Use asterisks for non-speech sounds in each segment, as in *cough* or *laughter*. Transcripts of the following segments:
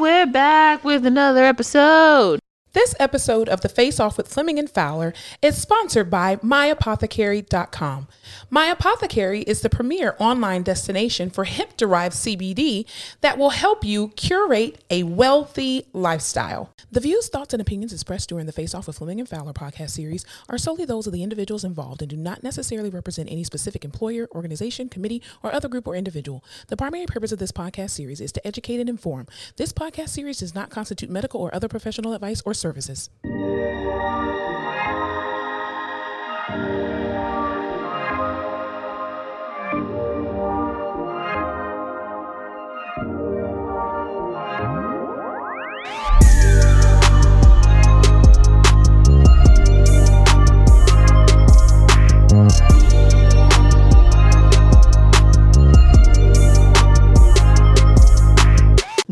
We're back with another episode. This episode of the Face Off with Fleming and Fowler is sponsored by MyApothecary.com. My Apothecary is the premier online destination for hemp derived CBD that will help you curate a wealthy lifestyle. The views, thoughts, and opinions expressed during the Face Off with Fleming and Fowler podcast series are solely those of the individuals involved and do not necessarily represent any specific employer, organization, committee, or other group or individual. The primary purpose of this podcast series is to educate and inform. This podcast series does not constitute medical or other professional advice or services.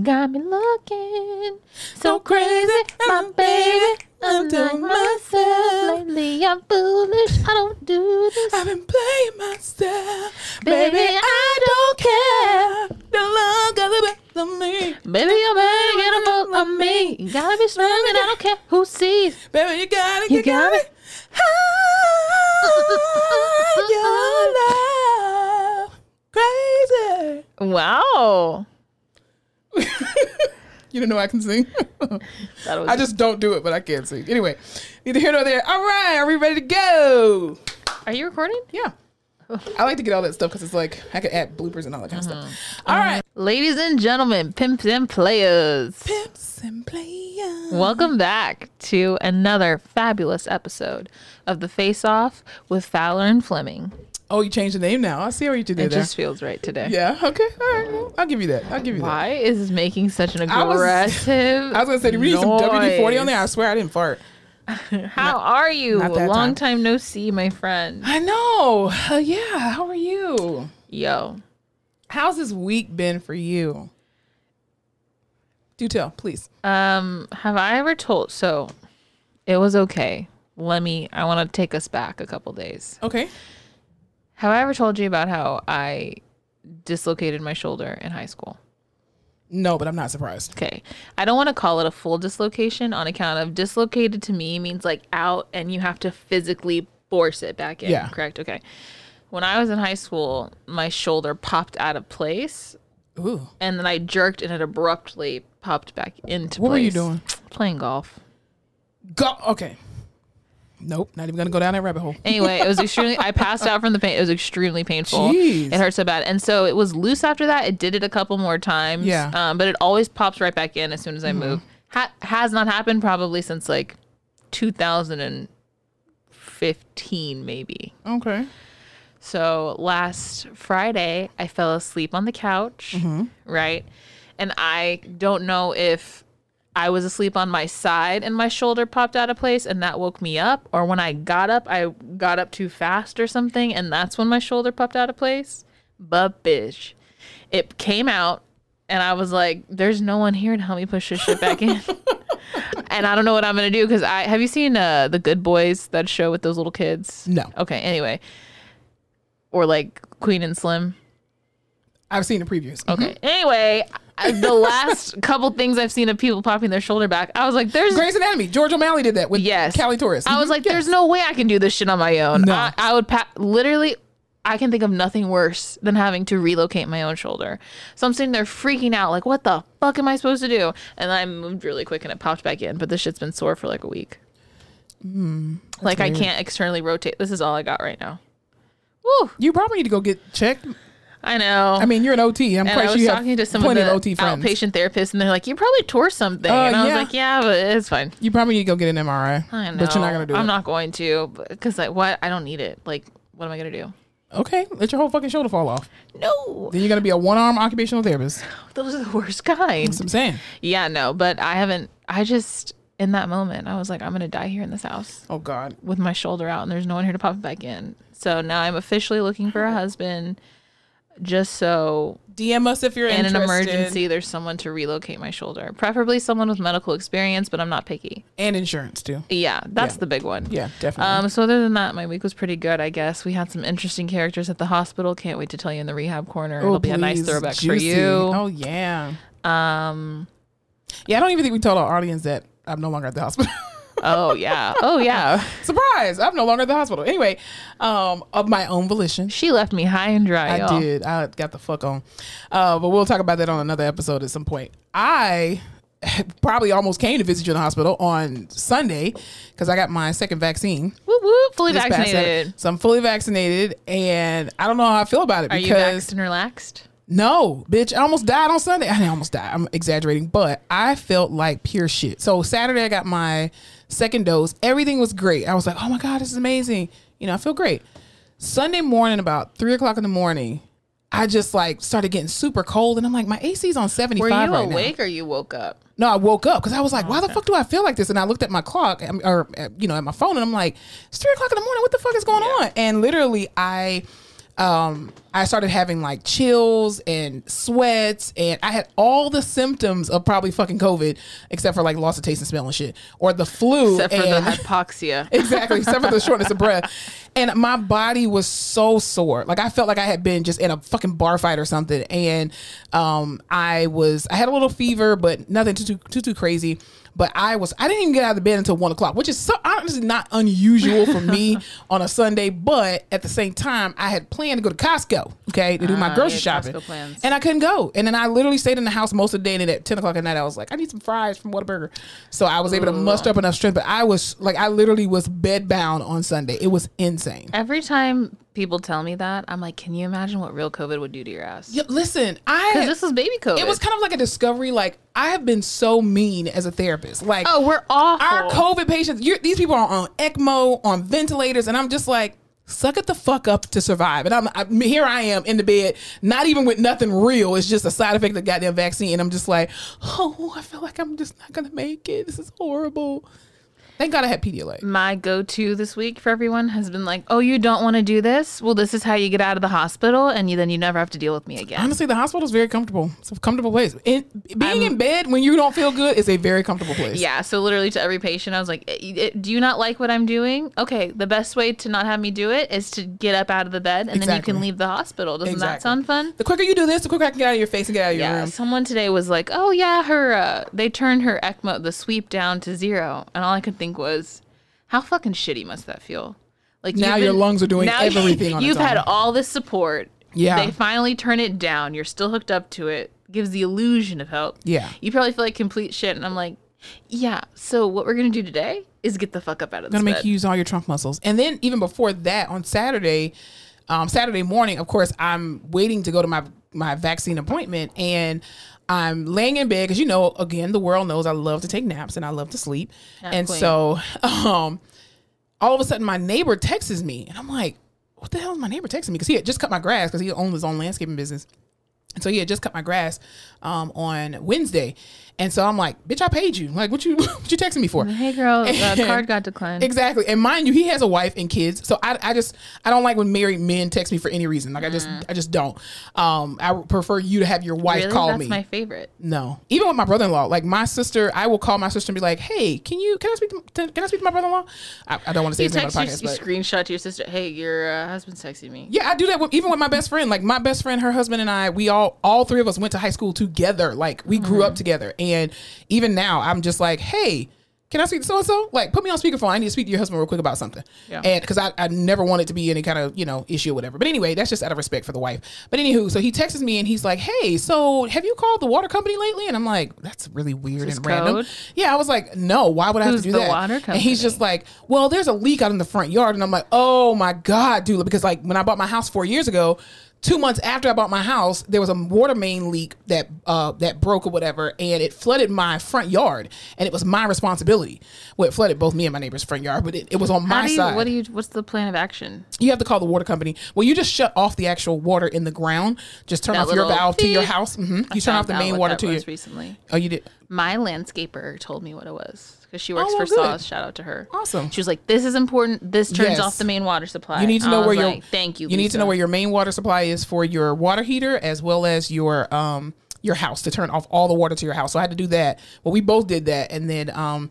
Got me looking so crazy, my mm, baby. I'm like myself. Lately, I'm foolish. I don't do this. I've been playing myself, Baby, baby. I don't care. The love got the best of me, Baby, you're better get a hold of me. Mm-hmm. You gotta be strong, and I don't care who sees. baby. You got it. You You, got, got it. Your love, crazy. Wow. *laughs* You don't know I can sing. *laughs* That was I just don't do it, but I can sing. Anyway, neither here nor there. All right, are we ready to go? Are you recording? Yeah. I like to get all that stuff because it's like I could add bloopers and all that kind of stuff. Uh-huh. All right, uh-huh. Ladies and gentlemen, pimps and players. pimps and players. Welcome back to another fabulous episode of the Face Off with Fowler and Fleming. Oh, you changed the name now. I see what you did that. It there. just feels right today. Yeah. Okay. All right. well, I'll give you that. I'll give you that. Why is this making such an I was- aggressive? *laughs* I was gonna say, do we need some WD forty on there? I swear I didn't fart. *laughs* How are you? not Long time. time no see, my friend. I know. Uh, yeah. How are you? Yo, How's this week been for you? Do tell, please. um, have I ever told? So, it was okay. Let me. I want to take us back a couple days. Okay. Have I ever told you about how I dislocated my shoulder in high school? No, but I'm not surprised. Okay. I don't want to call it a full dislocation on account of dislocated to me means like out and you have to physically force it back in. Yeah. Correct. Okay. When I was in high school, my shoulder popped out of place Ooh. and then I jerked and it abruptly popped back into What were you doing? Playing golf. Go. Okay. Nope. Not even gonna go down that rabbit hole. *laughs* Anyway, it was extremely. I passed out from the pain. It was extremely painful. Jeez. It hurt so bad, and so it was loose after that. It did it a couple more times. Yeah. Um, but it always pops right back in as soon as I move. Ha- has not happened probably since like 2015, maybe. Okay. So last Friday, I fell asleep on the couch, right? And I don't know if I was asleep on my side and my shoulder popped out of place and that woke me up, or when I got up, I got up too fast or something, and that's when my shoulder popped out of place. But bitch, it came out, and I was like, "There's no one here to help me push this shit back in." *laughs* and I don't know what I'm gonna do because I have you seen uh, the Good Boys that show with those little kids? No. Okay. Anyway, or like Queen and Slim. I've seen the previews. Okay. Anyway, I, the last couple things I've seen of people popping their shoulder back, I was like, "There's." Grey's Anatomy. George O'Malley did that with Yes. Callie Torres. I was Mhm. like, Yes. "There's no way I can do this shit on my own." No. I, I would pa- literally. I can think of nothing worse than having to relocate my own shoulder. So I'm sitting there freaking out, like, what the fuck am I supposed to do? And then I moved really quick and it popped back in, but this shit's been sore for like a week. like, I can't externally rotate. This is all I got right now. Woo! You probably need to go get checked. I know. I mean, you're an OT. I'm and quite I sure you talking have to some of plenty the of OT friends. outpatient therapists, and they're like, "You probably tore something," Uh, and I was like, "Yeah, but it's fine." You probably need to go get an MRI. I know, But you're not gonna do it. I'm not going to because like, what? I don't need it. Like, what am I gonna do? Okay, let your whole fucking shoulder fall off. No, Then you're gonna be a one arm occupational therapist. *sighs* those are the worst kind. That's what I'm saying. Yeah, no, but I haven't. I just in that moment, I was like, I'm gonna die here in this house Oh God. with my shoulder out, and there's no one here to pop it back in. So now I'm officially looking for a husband, just so DM us if you're in an emergency there's someone to relocate my shoulder, preferably someone with medical experience, but I'm not picky. and insurance too. Yeah, that's Yeah. the big one. Yeah, definitely. Um, so other than that, my week was pretty good, I guess. We had some interesting characters at the hospital. Can't wait to tell you in the rehab corner. Oh, It'll be a nice please, throwback for juicy. you. Oh yeah. Um, Yeah, I don't even think we told our audience that I'm no longer at the hospital. *laughs* Oh yeah. Oh yeah. Surprise! I'm no longer at the hospital. Anyway, um, of my own volition. She left me high and dry. I y'all. did. I got the fuck on. Uh, but we'll talk about that on another episode at some point. I probably almost came to visit you in the hospital on Sunday because I got my second vaccine. Whoop whoop. Fully this past Saturday. vaccinated. So I'm fully vaccinated, and I don't know how I feel about it Are you because vaxxed and relaxed? no, bitch, I almost died on Sunday. *laughs* I almost died. I'm exaggerating, but I felt like pure shit. So Saturday, I got my second dose. Everything was great. I was like, oh my god, this is amazing. You know, I feel great. Sunday morning, about three o'clock in the morning, I just like started getting super cold, and I'm like, my AC's on 75 Were you right now. awake or you woke up? No, I woke up because I was like, why the fuck do I feel like this? And I looked at my clock um, or, uh, you know, at my phone and I'm like, it's three o'clock in the morning. What the fuck is going on? And literally, I, um, I started having like chills and sweats and I had all the symptoms of probably fucking COVID except for like loss of taste and smell and shit or the flu. Except for the *laughs* hypoxia. exactly except for the *laughs* shortness of breath and my body was so sore like i felt like i had been just in a fucking bar fight or something and um i was i had a little fever but nothing too too too, too crazy but i was i didn't even get out of the bed until one o'clock which is so honestly not unusual for me *laughs* on a sunday but at the same time i had planned to go to costco okay to do my Ah, grocery shopping. And i couldn't go. And then i literally stayed in the house most of the day and then at 10 o'clock at night i was like i need some fries from whataburger. So i was able to muster up enough strength but i was like i literally was bedbound on sunday. It was insane. Every time people tell me that, I'm like, can you imagine what real COVID would do to your ass? Yeah, listen Because i this was baby COVID. it was kind of like a discovery like i have been so mean as a therapist. Like oh, we're awful. our covid patients you're, these people are on ecmo on ventilators and i'm just like suck it the fuck up to survive. And i'm, I'm here i am in the bed not even with nothing real. It's just a side effect of the goddamn vaccine. And i'm just like oh i feel like i'm just not gonna make it. This is horrible thank god i had pedialyte my go-to this week for everyone has been like, "Oh, you don't want to do this? Well, this is how you get out of the hospital, and you then you never have to deal with me again." honestly the hospital is very comfortable it's a comfortable place in, being in bed when you don't feel good is a very comfortable place Yeah, so literally to every patient, I was like, "Eh, eh, "Do you not like what I'm doing? Okay, the best way to not have me do it is to get up out of the bed, and then you can leave the hospital. Doesn't that sound fun?" the quicker you do this the quicker i can get out of your face and get out of your Yeah, room someone today was like, "Oh yeah, her uh, they turned her ECMO the sweep down to zero, and all I could think was, how fucking shitty must that feel? Like Now your lungs are doing everything on You've had all this support. Yeah. they finally turn it down. You're still hooked up to it. Gives the illusion of help. Yeah. you probably feel like complete shit, and I'm like, yeah. So what we're gonna do today is get the fuck up out of this gonna make bed. you use all your trunk muscles. And then even before that, on Saturday, um, Saturday morning, of course, I'm waiting to go to my my vaccine appointment, and I'm laying in bed because you know, again, the world knows I love to take naps and I love to sleep, Yeah, and queen. so *laughs* um, all of a sudden, my neighbor texts me, and I'm like, "What the hell is my neighbor texting me?" Because he had just cut my grass because he owned his own landscaping business. And so he had just cut my grass um, on Wednesday. And so I'm like, bitch, I paid you. Like, what you *laughs* what you texting me for? Hey girl, the And- card got declined. Exactly. And mind you, he has a wife and kids. So I, I just I don't like when married men text me for any reason. Like I just I just don't. Um I prefer you to have your wife Mm. really, call that's me. my favorite. no. Even with my brother in law. Like my sister, I will call my sister and be like, Hey, can you can I speak to can I speak to my brother in law? I, I don't want to say his name on the podcast, you but screenshot to your sister. Hey, your uh, husband's texting me. yeah, I do that with, even with my best friend. Like my best friend, her husband and I, we all, all three of us went to high school together. Like we grew Mm-hmm. up together. And even now, I'm just like, hey, can I speak to so and so? Like, put me on speakerphone. I need to speak to your husband real quick about something. Yeah. And because I, I never want it to be any kind of you know issue or whatever. But anyway, that's just out of respect for the wife. But anywho, so he texts me and he's like, hey, so have you called the water company lately? And I'm like, that's really weird and random. code? Yeah, I was like, no, why would I have to do the that? water And he's just like, well, there's a leak out in the front yard. And I'm like, oh my God, dude. Because like when I bought my house four years ago, two months after I bought my house, there was a water main leak that uh, that broke or whatever, and it flooded my front yard. And it was my responsibility. Well, it flooded both me and my neighbor's front yard, but it, it was on How my you, side. what do you? What's the plan of action? You have to call the water company. Well, you just shut off the actual water in the ground. Just turn That off your valve to your *laughs* house. hmm You turn off the main water to your. was recently. Oh, you did. My landscaper told me what it was because she works Oh, well, for good. Saws. Shout out to her. Awesome. She was like, "This is important. This turns Yes. off the main water supply." You need to I know where was your like, Thank you. You need to Lisa." know where your main water supply is for your water heater as well as your um your house to turn off all the water to your house. So I had to do that. Well, we both did that, and then um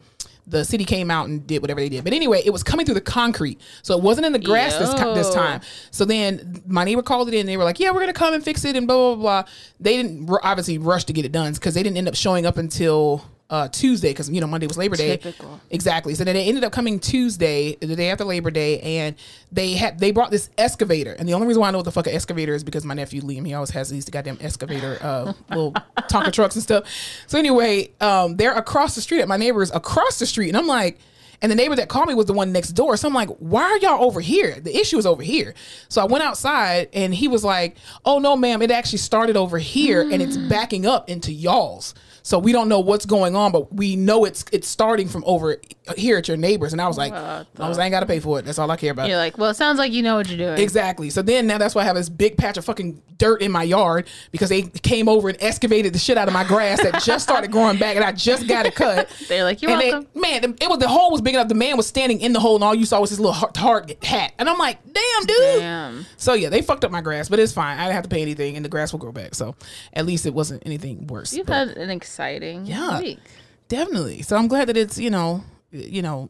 the city came out and did whatever they did. But anyway, it was coming through the concrete, so it wasn't in the grass this, this Yo. time. So then my neighbor called it in. They were like, "Yeah, we're gonna come and fix it," and blah blah blah. They didn't r- obviously rush to get it done because they didn't end up showing up until uh, Tuesday because you know Monday was Labor Day. Typical. Exactly. So then they ended up coming Tuesday, the day after Labor Day, and they had they brought this excavator. And the only reason why I know what the fuck an excavator is because my nephew Liam he always has these goddamn excavator uh, *laughs* little Tonka trucks and stuff. So anyway, um, they're across the street at my neighbor's across the street, and I'm like. And the neighbor that called me was the one next door. So I'm like, why are y'all over here? The issue is over here. So I went outside and he was like, oh no, ma'am, it actually started over here and it's backing up into y'all's. So we don't know what's going on, but we know it's it's starting from over here at your neighbors. And I was like, as long as I ain't got to pay for it, that's all I care about. You're like, well, it sounds like you know what you're doing. Exactly. So then now that's why I have this big patch of fucking dirt in my yard because they came over and excavated the shit out of my grass that just started growing back and I just got it cut. *laughs* They're like, you're and welcome. They, man, it was the hole was big enough. The man was standing in the hole and all you saw was his little hard, hard hat. And I'm like, damn, dude. Damn. So yeah, they fucked up my grass, but it's fine. I didn't have to pay anything and the grass will grow back. So at least it wasn't anything worse. You've But- had an exciting Yeah. week. Definitely. So I'm glad that it's, you know, you know,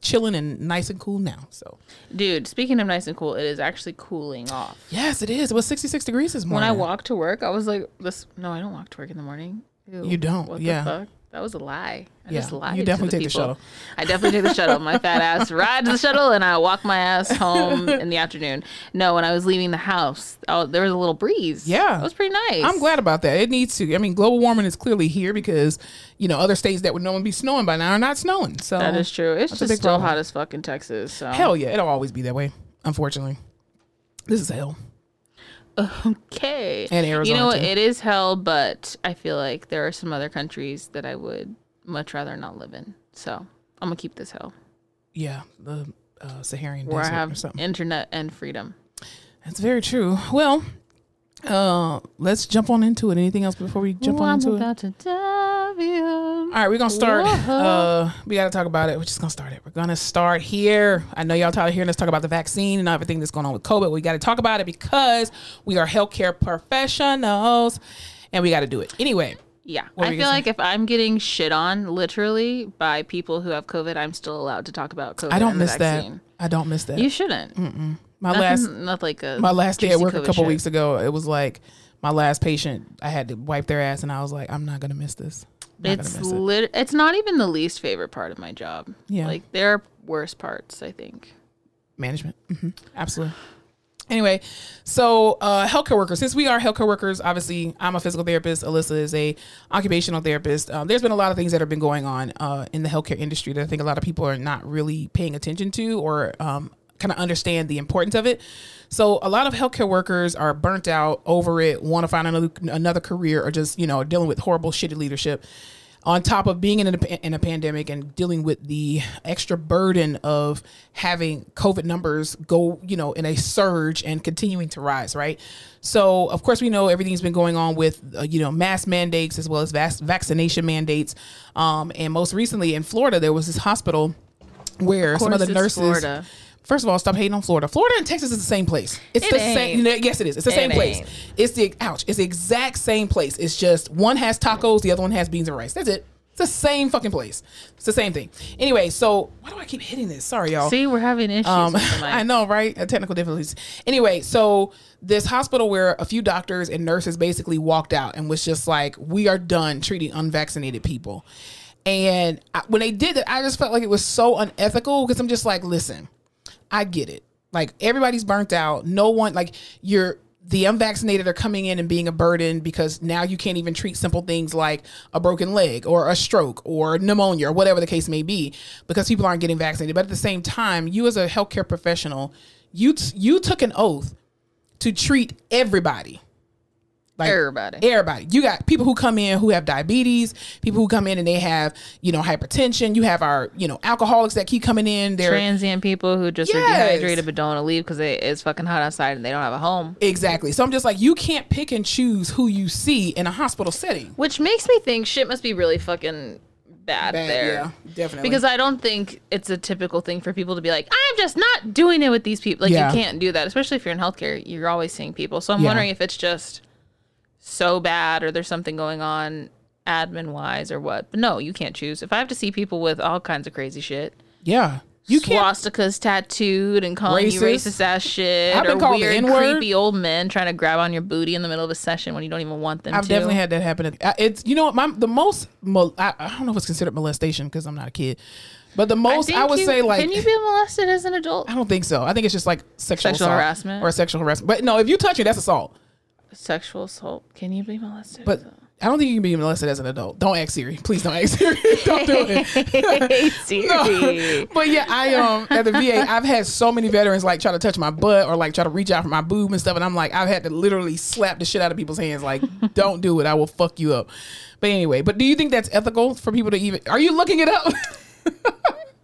chilling and nice and cool now. So Dude, speaking of nice and cool, it is actually cooling off. yes, it is. It was 66 degrees this morning. When. I walked to work, I was like, "This no, I don't walk to work in the morning." Ew, You don't, What yeah. The? That was a lie. I Yeah, just lied. you definitely to take the shuttle. I definitely take the shuttle. My fat *laughs* ass rides the shuttle, and I walk my ass home in the afternoon. No, when I was leaving the house, oh, there was a little breeze. Yeah. it was pretty nice. I'm glad about that. It needs to. I mean, global warming is clearly here because, you know, other states that would normally be snowing by now are not snowing. So That is true. It's just still problem. hot as fuck in Texas. So hell yeah, it'll always be that way. Unfortunately, this is hell. Okay. And Arizona, You know what? It is hell, but I feel like there are some other countries that I would much rather not live in. So I'm gonna keep this hell Yeah, the uh, Saharan where I desert or have something. internet and freedom. That's very true. Well, uh, let's jump on into it. Anything else before we jump on I'm into it? to dive in. All right, we're gonna start. Whoa. Uh, we gotta talk about it. We're just gonna start it. We're gonna start here. I know y'all tired of hearing us talk about the vaccine and everything that's going on with COVID. We gotta talk about it because we are healthcare professionals, and we gotta do it anyway. Yeah, I feel like if I'm getting shit on literally by people who have COVID, I'm still allowed to talk about COVID. I don't and the miss that. I don't miss that. You shouldn't. My Nothing, last not like a my last day at work a couple shit. weeks ago, it was like my last patient. I had to wipe their ass, and I was like, I'm not gonna miss this. Not It's gonna it. lit- It's not even the least favorite part of my job. Yeah. like there are worse parts. I think. management. hmm Absolutely. Anyway, so uh, healthcare workers. Since we are healthcare workers, obviously I'm a physical therapist. Alyssa is a occupational therapist. Um, there's been a lot of things that have been going on uh, in the healthcare industry that I think a lot of people are not really paying attention to or um, kind of understand the importance of it. So a lot of healthcare workers are burnt out, over it, want to find another another career, or just you know dealing with horrible, shitty leadership on top of being in a, in a pandemic and dealing with the extra burden of having COVID numbers go, you know, in a surge and continuing to rise, right? So, of course, we know everything's been going on with, uh, you know, mass mandates as well as vac- vaccination mandates. Um, and most recently in Florida, there was this hospital where some of the nurses. Florida. First of all, stop hating on Florida. Florida and Texas is the same place. It's It the ain't. same. Yes, it is. It's the It same place. It's the ouch. It's the exact same place. It's just one has tacos, the other one has beans and rice. That's it. It's the same fucking place. It's the same thing. Anyway, so why do I keep hitting this? Sorry, y'all. See, we're having issues. Um, with the mic. *laughs* I know, right? Uh, technical difficulties. Anyway, so this hospital where a few doctors and nurses basically walked out and was just like, "We are done treating unvaccinated people." And I, when they did that, I just felt like it was so unethical because I'm just like, listen, I get it. Like everybody's burnt out. No one like you're the unvaccinated are coming in and being a burden because now you can't even treat simple things like a broken leg or a stroke or pneumonia or whatever the case may be because people aren't getting vaccinated. But at the same time, you as a healthcare professional, you t- you took an oath to treat everybody. Like Everybody. Everybody. You got people who come in who have diabetes, people who come in and they have, you know, hypertension. You have our, you know, alcoholics that keep coming in. They're Transient people who just Yes. are dehydrated but don't want to leave because it's fucking hot outside and they don't have a home. Exactly. So I'm just like, you can't pick and choose who you see in a hospital setting. Which makes me think shit must be really fucking bad, Bad, there. yeah, definitely. Because I don't think it's a typical thing for people to be like, I'm just not doing it with these people. Like, Yeah. you can't do that, especially if you're in healthcare. You're always seeing people. So I'm Yeah. wondering if it's just so bad or there's something going on admin wise or what. But no, you can't choose. If I have to see people with all kinds of crazy shit, Yeah. You can't. swastikas tattooed and calling you Racist. racist ass shit, I've been or weird, creepy old men trying to grab on your booty in the middle of a session when you don't even want them I've to. definitely had that happen. I- It's you know what my the most I, I don't know if it's considered molestation because I'm not a kid, but the most I, think would you- say like can you be molested as an adult? I don't think so. I think it's just like sexual, Sexual assault harassment? or sexual harassment. But no, if you touch me, that's assault. Sexual assault. Can you be molested? But I don't think you can be molested as an adult. Don't ask Siri. Please don't ask Siri. *laughs* don't do it. hey *laughs* Siri. But yeah, I um at the VA, I've had so many veterans like try to touch my butt or like try to reach out for my boob and stuff, and I'm like, I've had to literally slap the shit out of people's hands, like, *laughs* don't do it, I will fuck you up. But anyway, but do you think that's ethical for people to even? Are you looking it up?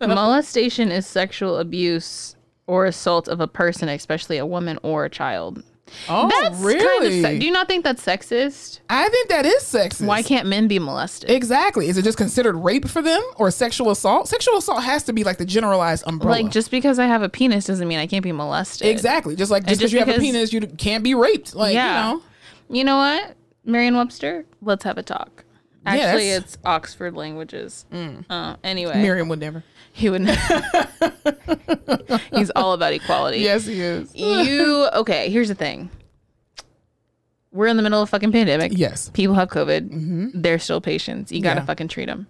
Molestation is sexual abuse or assault of a person, especially a woman or a child. Oh, That's kind of. really? Se- do you not think that's sexist? I think that is sexist. Why can't men be molested? Exactly. Is it just considered rape for them or sexual assault? Sexual assault has to be like the generalized umbrella. like just because I have a penis doesn't mean I can't be molested. exactly. Just like just because you have a penis, you can't be raped. Like Yeah. you know. You know what, Merriam-Webster? Let's have a talk. Actually, that's- it's Oxford Languages. Uh, anyway, Miriam would never. He would. *laughs* He's all about equality. Yes, he is. You okay? Here's the thing. We're in the middle of a fucking pandemic. Yes, People have COVID. Mm-hmm. They're still patients. You gotta Yeah. fucking treat them.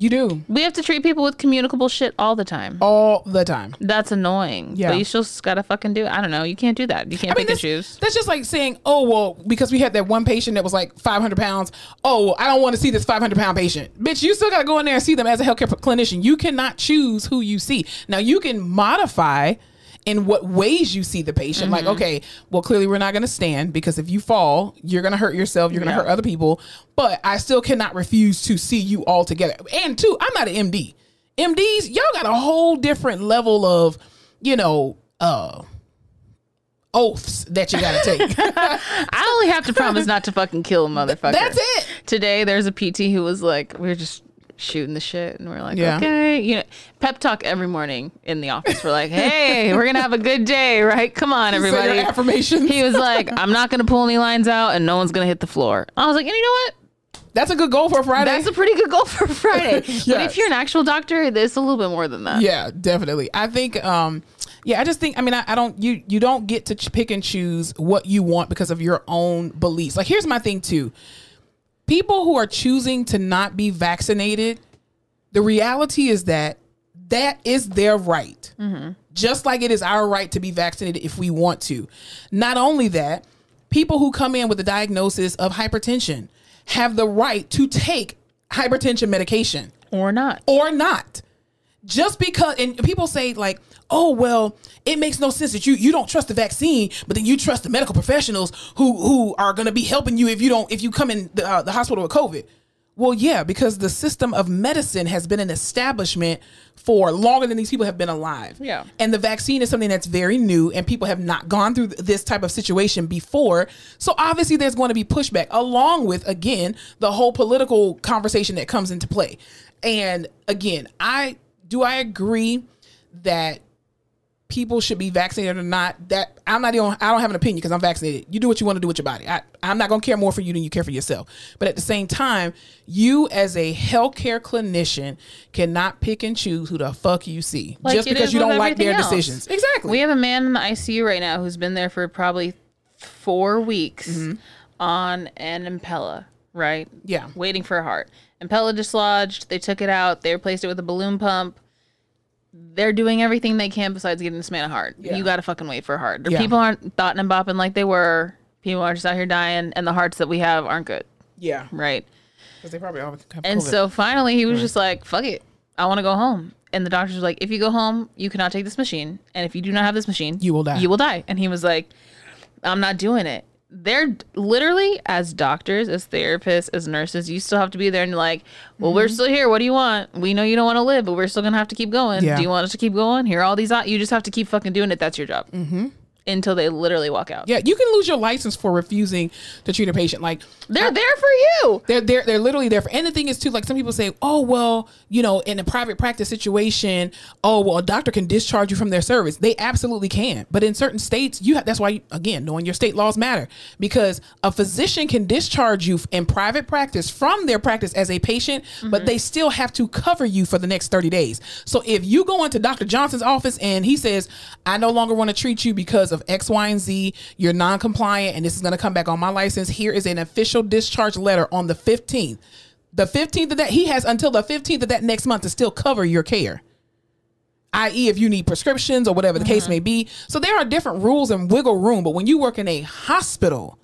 You do We have to treat people with communicable shit all the time. all the time. That's annoying. Yeah. But you still gotta fucking do it. I don't know. You can't do that. You can't I mean, pick and that's, choose. that's just like saying, oh, well, because we had that one patient that was like 500 pounds. Oh, well, I don't want to see this 500 pound patient. Bitch, you still got to go in there and see them as a healthcare clinician. You cannot choose who you see. Now, you can modify in what ways you see the patient. Like, Mm-hmm. okay, well, clearly we're not going to stand because if you fall, you're going to hurt yourself, you're going to Yeah. hurt other people. But I still cannot refuse to see you all together. And two, I'm not an MD. MDs, y'all got a whole different level of, you know, uh, oaths that you got to take. *laughs* *laughs* I only have to promise not to fucking kill a motherfucker. That's it. Today there's a PT who was like, we are just shooting the shit and we're like, Yeah. okay. You know, pep talk every morning in the office. We're like, hey, *laughs* we're gonna have a good day, right? Come on, everybody. affirmations. He was like, I'm not gonna pull any lines out and no one's gonna hit the floor. I was like, and you know what? That's a good goal for Friday. That's a pretty good goal for Friday. *laughs* But if you're an actual doctor, it's a little bit more than that. yeah, definitely. I think, um, yeah, I just think, I mean, I, I don't, you, you don't get to ch- pick and choose what you want because of your own beliefs. Like, here's my thing too. People who are choosing to not be vaccinated, the reality is that that is their right. Just like it is our right to be vaccinated if we want to. Not only that, people who come in with a diagnosis of hypertension have the right to take hypertension medication Or not. or not. Just because and people say like, "Oh, well, it makes no sense that you you don't trust the vaccine, but then you trust the medical professionals who who are going to be helping you if you don't if you come in the, uh, the hospital with COVID." Well, yeah, because the system of medicine has been an establishment for longer than these people have been alive. Yeah. And the vaccine is something that's very new and people have not gone through this type of situation before. So obviously there's going to be pushback along with again the whole political conversation that comes into play. And again, I do I agree that people should be vaccinated or not that i'm not even i don't have an opinion because i'm vaccinated you do what you want to do with your body I, i'm not going to care more for you than you care for yourself but at the same time you as a healthcare clinician cannot pick and choose who the fuck you see Like just because you don't like their else. decisions exactly We have a man in the ICU right now who's been there for probably four weeks Mm-hmm. on an Impella, right? Yeah. Waiting for a heart. Impella dislodged. They took it out. They replaced it with a balloon pump. They're doing everything they can besides getting this man a heart. Yeah. You got to fucking wait for a heart. Yeah. People aren't thoughting and bopping like they were. People are just out here dying, and the hearts that we have aren't good, yeah right? because they probably all have And so finally, he was just like, "Fuck it, I want to go home." And the doctors were like, "If you go home, you cannot take this machine, and if you do not have this machine, You will die." You will die." And he was like, "I'm not doing it." They're literally as doctors, as therapists, as nurses, you still have to be there and like, well, we're mm-hmm. still here. What do you want? We know you don't want to live, but we're still gonna have to keep going. Yeah. Do you want us to keep going? Here, are all these. You just have to keep fucking doing it. That's your job. Mm-hmm. Until they literally walk out. Yeah, you can lose your license for refusing to treat a patient. Like They're I- there for you. They're they're they're literally there for. And the thing is too, like some people say, oh well, you know, in a private practice situation, oh well, a doctor can discharge you from their service. They absolutely can. But in certain states, you have. That's why again, knowing your state laws matter because a physician can discharge you in private practice from their practice as a patient, but mm-hmm. they still have to cover you for the next thirty days. So if you go into Dr. Johnson's office and he says, I no longer want to treat you because of X, Y, and Z, you're non-compliant, and this is going to come back on my license. Here is an official discharge letter on the 15th. The 15th of that, he has until the 15th of that next month to still cover your care. I.e., if you need prescriptions or whatever the case mm-hmm. may be. So there are different rules and wiggle room. But when you work in a hospital,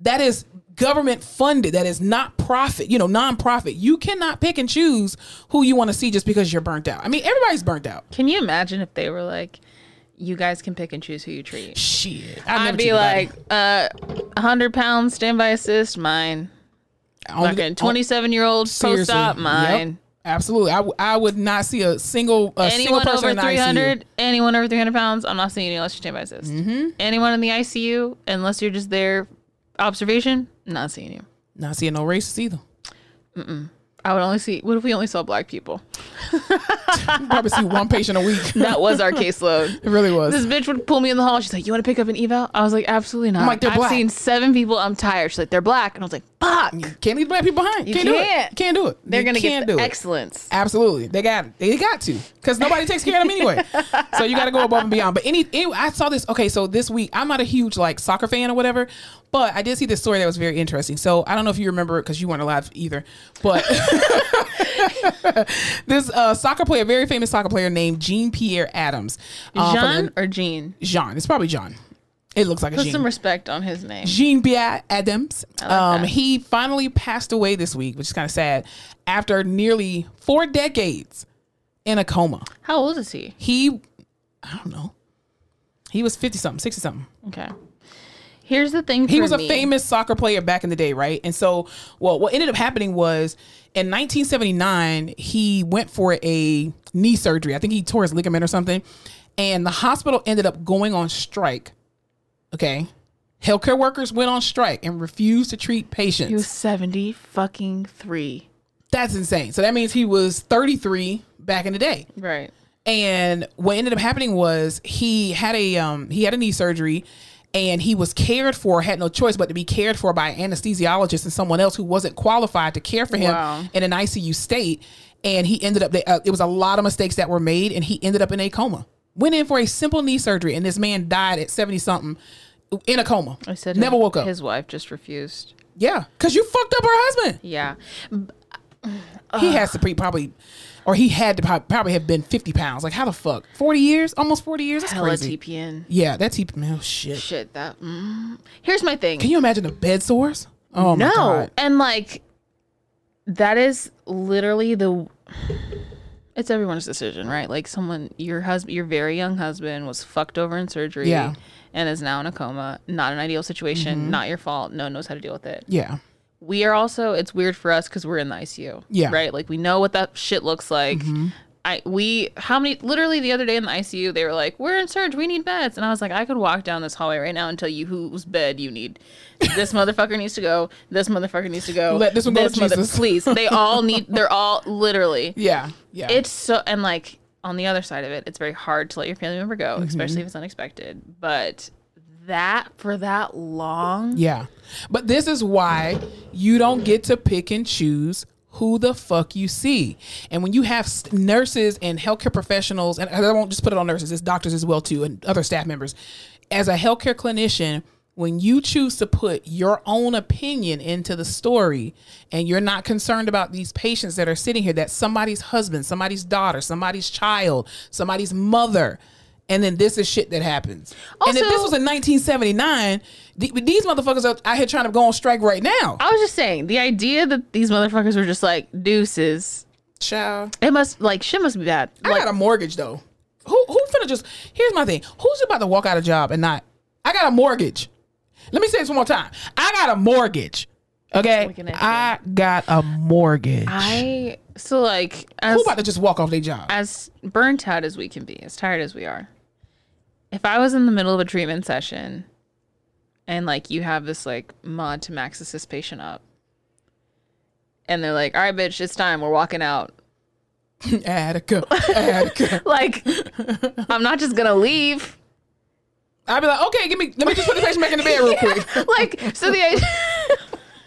that is government funded, that is not profit, you know, non-profit. You cannot pick and choose who you want to see just because you're burnt out. I mean, everybody's burnt out. Can you imagine if they were like, you guys can pick and choose who you treat? Shit. I'd be like, uh, 100 pounds standby assist, mine. Fucking 27 year old post op, mine. Absolutely. I, w- I would not see a single a single Anyone person over 300, anyone over 300 pounds, I'm not seeing you unless you standby assist. Mm-hmm. Anyone in the ICU, unless you're just there observation, not seeing you. Not seeing no racists either. I would only see, what if we only saw black people? *laughs* Probably see one patient a week. *laughs* That was our caseload. It really was. This bitch would pull me in the hall. She's like, "You want to pick up an eval?" I was like, "Absolutely not." I'm like, "They're I've black." seen seven people. I'm tired. She's like, "They're black," and I was like, "Fuck." Can't leave black people behind. You can't, do it. can't. Can't do it. They're You gonna can't get the do it. excellence. Absolutely, they got they got to because nobody takes care of them anyway. *laughs* so you got to go above and beyond. But any, any, I saw this. Okay, so this week I'm not a huge like soccer fan or whatever, but I did see this story that was very interesting. So I don't know if you remember it because you weren't alive either, but *laughs* this uh, soccer player, very famous soccer player named Jean Pierre Adams, uh, Jean the- or Jean? Jean. It's probably John. It looks like a Put Jean. some respect on his name. Jean Pierre Adams. like um, he finally passed away this week, which is kind of sad, after nearly four decades in a coma. How old is he? He, I don't know, he was 50 something, 60 something. Okay. Here's the thing. He was a famous soccer player back in the day, right? And so, well, what ended up happening was in 1979, he went for a knee surgery. I think he tore his ligament or something. And the hospital ended up going on strike. Okay. Healthcare workers went on strike and refused to treat patients. He was seventy fucking three. That's insane. So that means he was 33 back in the day. Right. And what ended up happening was he had a um he had a knee surgery and he was cared for, had no choice but to be cared for by an anesthesiologist and someone else who wasn't qualified to care for him Wow. in an ICU state. And he ended up, they, uh, it was a lot of mistakes that were made, and he ended up in a coma. Went in for a simple knee surgery, and this man died at 70 something in a coma. I said never his, woke up. His wife just refused. yeah, because you fucked up her husband. Yeah. *sighs* He has to pre- probably, or he had to probably have been 50 pounds. Like, how the fuck? 40 years? Almost 40 years? That's Hella crazy. TPN. Yeah, that's he. Oh shit. Shit. That. Mm. Here's my thing. Can you imagine the bed sores? Oh my no god. and like that is literally the it's everyone's decision right like someone your husband your very young husband was fucked over in surgery Yeah. Mm-hmm. and is now in a coma not an ideal situation not your fault no one knows how to deal with it Yeah. we are also it's weird for us because we're in the icu Yeah. Mm-hmm. right like we know what that shit looks like I we how many literally the other day in the ICU they were like we're in surge we need beds and I was like I could walk down this hallway right now and tell you whose bed you need this *laughs* motherfucker needs to go this motherfucker needs to go Let this one go to Jesus. please they all need they're all *laughs* literally Yeah. Yeah. it's so and like on the other side of it it's very hard to let your family member go mm-hmm. especially if it's unexpected but that for that long yeah. But this is why you don't get to pick and choose who the fuck you see. And when you have nurses and healthcare professionals, and I won't just put it on nurses, it's doctors as well too, and other staff members. As a healthcare clinician, when you choose to put your own opinion into the story and you're not concerned about these patients that are sitting here that somebody's husband, somebody's daughter, somebody's child, somebody's mother, and then this is shit that happens. also, and if this was in 1979, th- these motherfuckers are out here trying to go on strike right now. I was just saying the idea that these motherfuckers were just like deuces Child. it must like shit must be bad I like got a mortgage though. Who who finna just here's my thing. Who's about to walk out of job and not I got a mortgage. Let me say this one more time. I got a mortgage. Okay. I got a mortgage. I so like as Who about to just walk off their job? as burnt out as we can be, as tired as we are, if I was in the middle of a treatment session and like you have this like mod to max assist patient up and they're like, all right, bitch, it's time. We're walking out. *laughs* Attica, Attica. *laughs* Like, I'm not just gonna leave. I'd be like, okay, give me, let me just put the patient back in the bed real quick. *laughs* like, so the idea. *laughs*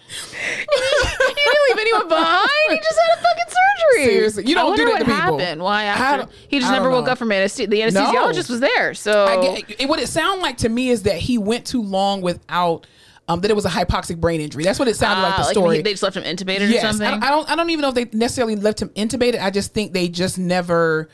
you didn't leave anyone behind. He just had a fucking surgery. Seriously, you I don't do wonder that to what people. happened. Why after he just I never woke know. up from anesthesia. The anesthesiologist was there, so I get, it, what it sounded like to me is that he went too long without, um, that it was a hypoxic brain injury. That's what it sounded like Ah, the he- story. they just left him intubated yes, or I something. don't, I don't, I don't even know if they necessarily left him intubated. I just think they just never.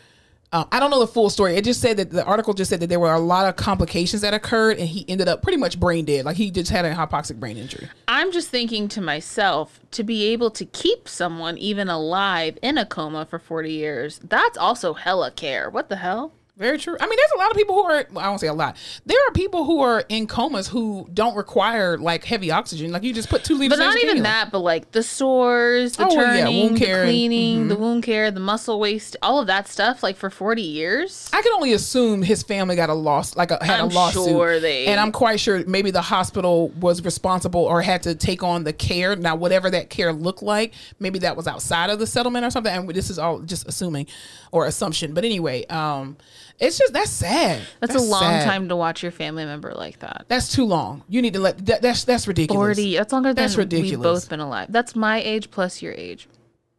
Um, I don't know the full story. It just said that the article just said that there were a lot of complications that occurred, and he ended up pretty much brain dead. Like he just had a hypoxic brain injury. I'm just thinking to myself to be able to keep someone even alive in a coma for 40 years. That's also hella care. What the hell? Very true. I mean, there's a lot of people who are. Well, I won't say a lot. There are people who are in comas who don't require like heavy oxygen. Like you just put two liters. But not even that, but like the sores, the Oh, well, yeah, turning, wound care the cleaning, the wound care, the muscle waste, all of that stuff, like for 40 years. I can only assume his family got a loss, like a, had I'm a lawsuit, sure they- and I'm quite sure maybe the hospital was responsible or had to take on the care. Now, whatever that care looked like, maybe that was outside of the settlement or something. And this is all just assuming or assumption. But anyway, um, it's just that's sad. That's, a long sad. time to watch your family member like that. That's too long. You need to let that, that's that's ridiculous. 40. That's longer than That's we've both been alive. That's my age plus your age.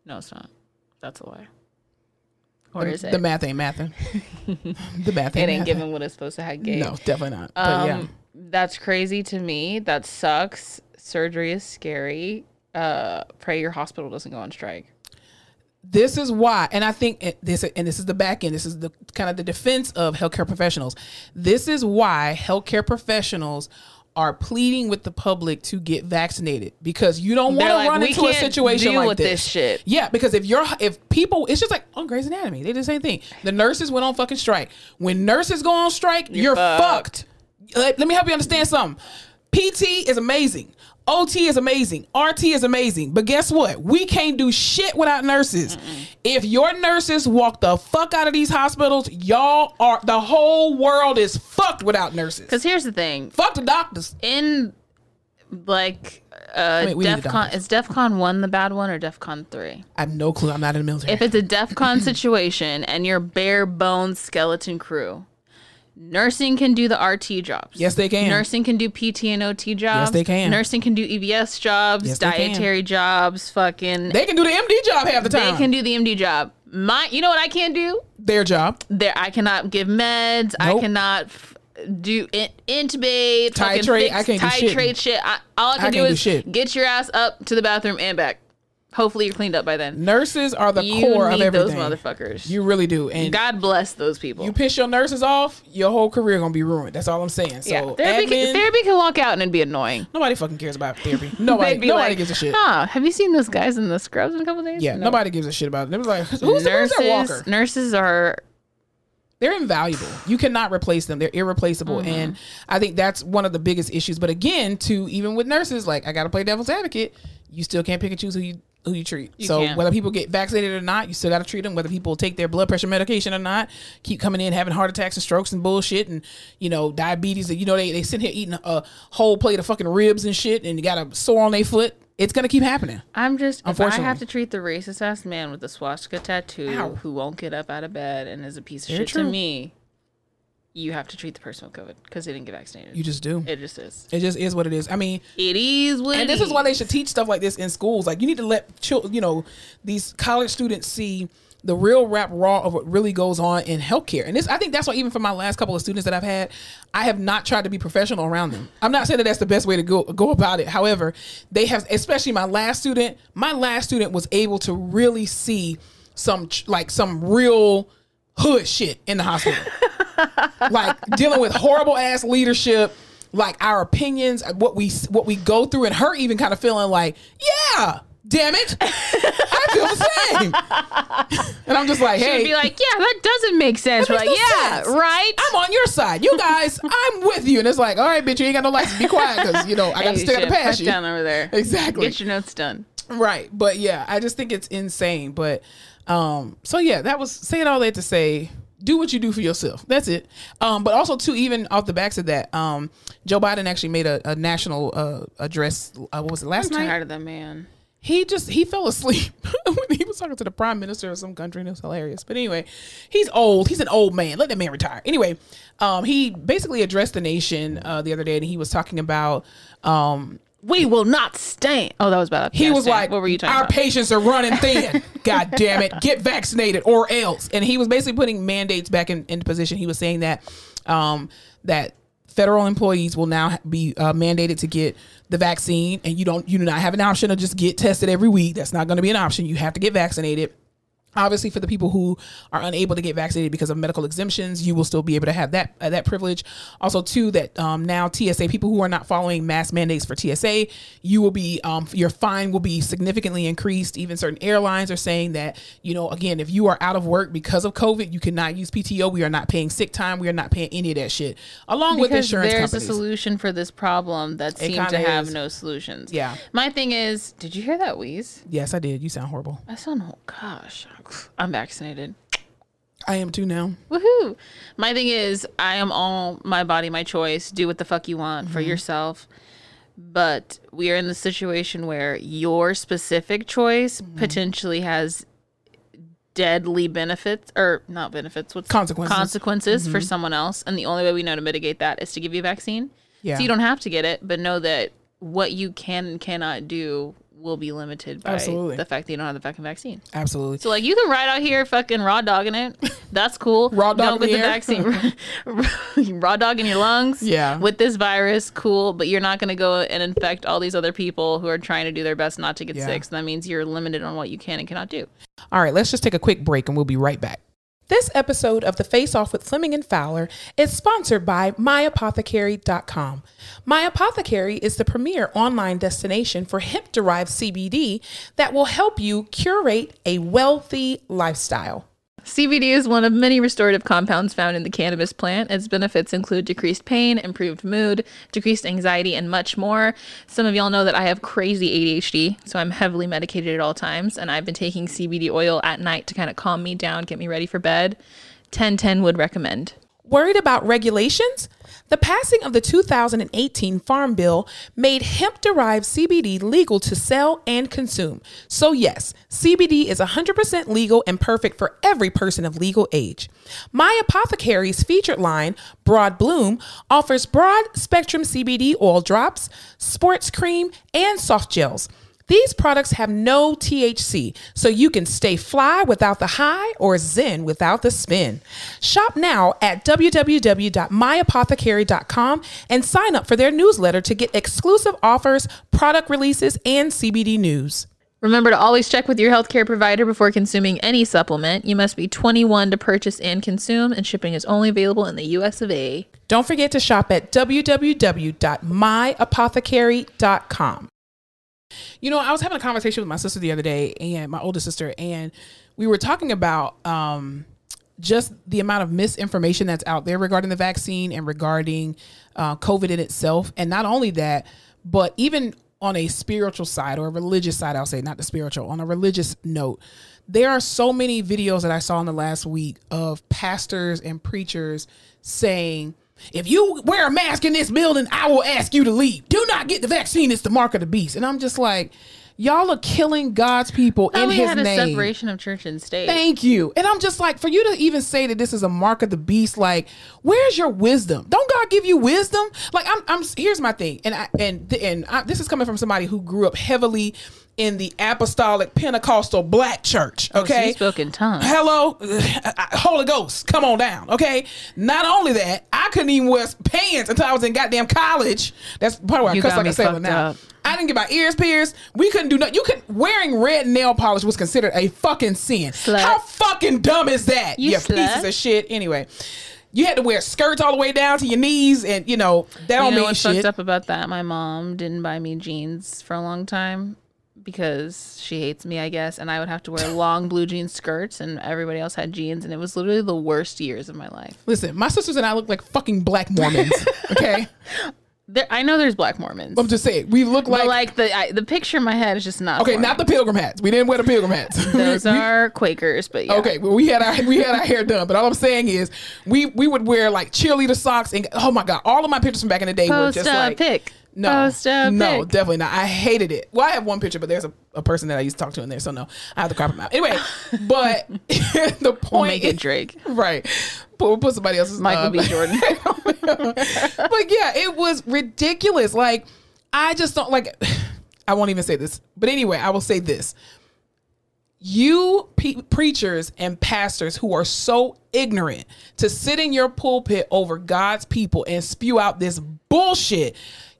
No, it's not. That's a lie. Or is it? The math ain't mathing. *laughs* the math it ain't, ain't mathing. given what it's supposed to have gave. No, definitely not. But Um, yeah. That's crazy to me. That sucks. Surgery is scary. Uh, pray your hospital doesn't go on strike. This is why and i think this and this is the back end this is the kind of the defense of healthcare professionals this is why healthcare professionals are pleading with the public to get vaccinated because you don't want to like, run into a situation deal like with this shit." yeah because if you're if people it's just like on Grey's Anatomy they did the same thing the nurses went on fucking strike when nurses go on strike you're, fucked. fucked let, let me help you understand something PT is amazing. OT is amazing. RT is amazing. But guess what? We can't do shit without nurses. If your nurses walk the fuck out of these hospitals, y'all are the whole world is fucked without nurses. Because here's the thing. Fuck the doctors. In like uh, mean, we need the DEFCON, is DEFCON one the bad one or DEFCON three? I have no clue. I'm not in the military. If it's a DEFCON situation and you're bare bones skeleton crew, nursing can do the RT jobs. Yes, they can. Nursing can do PT and OT jobs. Yes, they can. Nursing can do EVS jobs, Yes, dietary jobs, fucking. they can do the MD job half the time. They can do the MD job. My, you know what I can't do? Their job. There, I cannot give meds. I cannot f- do in, intubate, Titrate, fix- I can't do shit. titrate shit. I, all I can I do do is shit. get your ass up to the bathroom and back. Hopefully, you're cleaned up by then. Nurses are the You core need of those everything. motherfuckers. You really do. And God bless those people. you piss your nurses off, your whole career gonna be ruined. That's all I'm saying. So yeah, therapy, admin, can, therapy can walk out and it'd be annoying. nobody fucking cares about therapy. *laughs* Nobody, nobody like, gives a shit. Huh, have you seen those guys in the scrubs in a couple days? Yeah, No. nobody gives a shit about it. It was like, who's, Nurses, that Walker? nurses are They're invaluable. You cannot replace them. They're irreplaceable. Mm-hmm. And I think that's one of the biggest issues. But again, to even with nurses, like I gotta play devil's advocate, you still can't pick and choose who you who you treat. so can't. whether people get vaccinated or not, you still gotta treat them. Whether people take their blood pressure medication or not, keep coming in having heart attacks and strokes and bullshit and you know diabetes. And you know they they sit here eating a whole plate of fucking ribs and shit, and you got a sore on their foot. It's gonna keep happening. I'm just if I have to treat the racist ass man with the swastika tattoo Ow. who won't get up out of bed and is a piece of shit true. to me, you have to treat the person with COVID because they didn't get vaccinated. You just do. it just is. It just is what it is. I mean, It is what. and this is why they should teach stuff like this in schools. Like you need to let chil- you know these college students see the real rap raw of what really goes on in healthcare. And this, I think that's why even for my last couple of students that I've had, I have not tried to be professional around them. I'm not saying that that's the best way to go go about it. However, they have, especially my last student. My last student was able to really see some like some real hood shit in the hospital like dealing with horrible ass leadership like our opinions what we what we go through and her even kind of feeling like yeah damn it i feel the same *laughs* and i'm just like She'd hey be like, yeah, that doesn't make sense. We're like, no yeah, sense. right. i'm on your side you guys i'm with you and it's like all right bitch you ain't got no license be quiet because you know i got to Hey, got to shit, pass you down over there. Exactly. Get your notes done. Right. But yeah, I just think it's insane. But um, so yeah, that was saying all that to say do what you do for yourself. That's it. Um, but also too, even off the backs of that, um, Joe Biden actually made a, a national uh, address. Uh, what was it last I'm night? tired of that man. he just he fell asleep *laughs* when he was talking to the prime minister of some country and it was hilarious but anyway he's old he's an old man let that man retire anyway um he basically addressed the nation uh the other day and he was talking about um We will not stand. Oh, that was bad. he was like "What were you talking about? our about?" patients are running thin *laughs* god damn it get vaccinated or else and he was basically putting mandates back in into position he was saying that um that federal employees will now be uh, mandated to get the vaccine and you don't you do not have an option to just get tested every week that's not going to be an option you have to get vaccinated obviously for the people who are unable to get vaccinated because of medical exemptions you will still be able to have that uh, that privilege also too that um, now tsa people who are not following mass mandates for tsa you will be um, your fine will be significantly increased even certain airlines are saying that you know again if you are out of work because of covid you cannot use pto we are not paying sick time we are not paying any of that shit along with because insurance there's companies a solution for this problem that seemed to kinda have is. no solutions. Yeah. My thing is, did you hear that wheeze? yes i did you sound horrible I sound oh gosh, I'm vaccinated. i am too now Woohoo! My thing is, I am all my body, my choice. Do what the fuck you want for mm-hmm. yourself. But we are in the situation where your specific choice mm-hmm. potentially has deadly benefits or not benefits what's Consequences. consequences for mm-hmm. someone else and the only way we know to mitigate that is to give you a vaccine Yeah. so you don't have to get it but know that what you can and cannot do will be limited by Absolutely. the fact that you don't have the fucking vaccine absolutely so like you can ride out here fucking raw dogging it. That's cool. *laughs* Raw dog Don't get the vaccine. *laughs* raw dog in your lungs. Yeah. With this virus, cool. But you're not gonna go and infect all these other people who are trying to do their best not to get Yeah. sick. So that means you're limited on what you can and cannot do. All right, let's just take a quick break and we'll be right back. This episode of the Face Off with Fleming and Fowler is sponsored by MyApothecary.com. My Apothecary is the premier online destination for hemp derived CBD that will help you curate a wealthy lifestyle. CBD is one of many restorative compounds found in the cannabis plant. Its benefits include decreased pain, improved mood, decreased anxiety, and much more. Some of y'all know that I have crazy ADHD, so I'm heavily medicated at all times, and I've been taking CBD oil at night to kind of calm me down, get me ready for bed. 1010 would recommend. Worried about regulations? The passing of the 2018 Farm Bill made hemp derived CBD legal to sell and consume. So, yes, CBD is 100% legal and perfect for every person of legal age. My Apothecary's featured line, Broad Bloom, offers broad spectrum CBD oil drops, sports cream, and soft gels. These products have no THC, so you can stay fly without the high or zen without the spin. Shop now at www.myapothecary.com and sign up for their newsletter to get exclusive offers, product releases, and CBD news. Remember to always check with your healthcare provider before consuming any supplement. You must be 21 to purchase and consume, and shipping is only available in the US of A. Don't forget to shop at www.myapothecary.com. You know, I was having a conversation with my sister the other day and my older sister, and we were talking about um, just the amount of misinformation that's out there regarding the vaccine and regarding uh, COVID in itself. And not only that, but even on a spiritual side or a religious side, I'll say, not the spiritual, on a religious note, there are so many videos that I saw in the last week of pastors and preachers saying, if you wear a mask in this building, I will ask you to leave. Do not get the vaccine. It's the mark of the beast. And I'm just like, y'all are killing God's people in his had a name. separation of church and state. Thank you. And I'm just like, for you to even say that this is a mark of the beast, like, where's your wisdom? Don't God give you wisdom? Like, I'm, I'm. Here's my thing, and I, and and I, this is coming from somebody who grew up heavily in the apostolic Pentecostal black church. Oh, Okay, you spoke in tongues. Hello, *sighs* Holy Ghost, come on down. Okay. Not only that, I couldn't even wear pants until I was in goddamn college. That's part of why I You cuss like a sailor now. up. I didn't get my ears pierced. We couldn't do nothing. You could wearing red nail polish was considered a fucking sin. Slut. How fucking dumb is that? You pieces of shit. Anyway, you had to wear skirts all the way down to your knees, and you know that You don't know mean what's shit. fucked up about that? My mom didn't buy me jeans for a long time because she hates me, I guess, and I would have to wear long blue jean skirts, and everybody else had jeans, and it was literally the worst years of my life. Listen, my sisters and I look like fucking black Mormons. okay. *laughs* there, I know there's black Mormons, I'm just saying we look but like, like the I, the picture in my head is just not. okay, for not the pilgrim hats. We didn't wear the pilgrim hats. *laughs* Those We- are Quakers, but yeah. Okay, well, we had our we had our hair done, but all I'm saying is we we would wear like cheerleader socks and oh my god, all of my pictures from back in the day were just a like pic. No, Post a no, pic. definitely not. I hated it. Well, I have one picture, but there's a, a person that I used to talk to in there, so no, I have to crop him out. Anyway, *laughs* but *laughs* the point We'll make it Drake. right? But we'll put somebody else's Michael um, B. Jordan. *laughs* but yeah, it was ridiculous. Like, I just don't like. *sighs* I won't even say this, but anyway, I will say this: you pe- preachers and pastors who are so ignorant to sit in your pulpit over God's people and spew out this bullshit.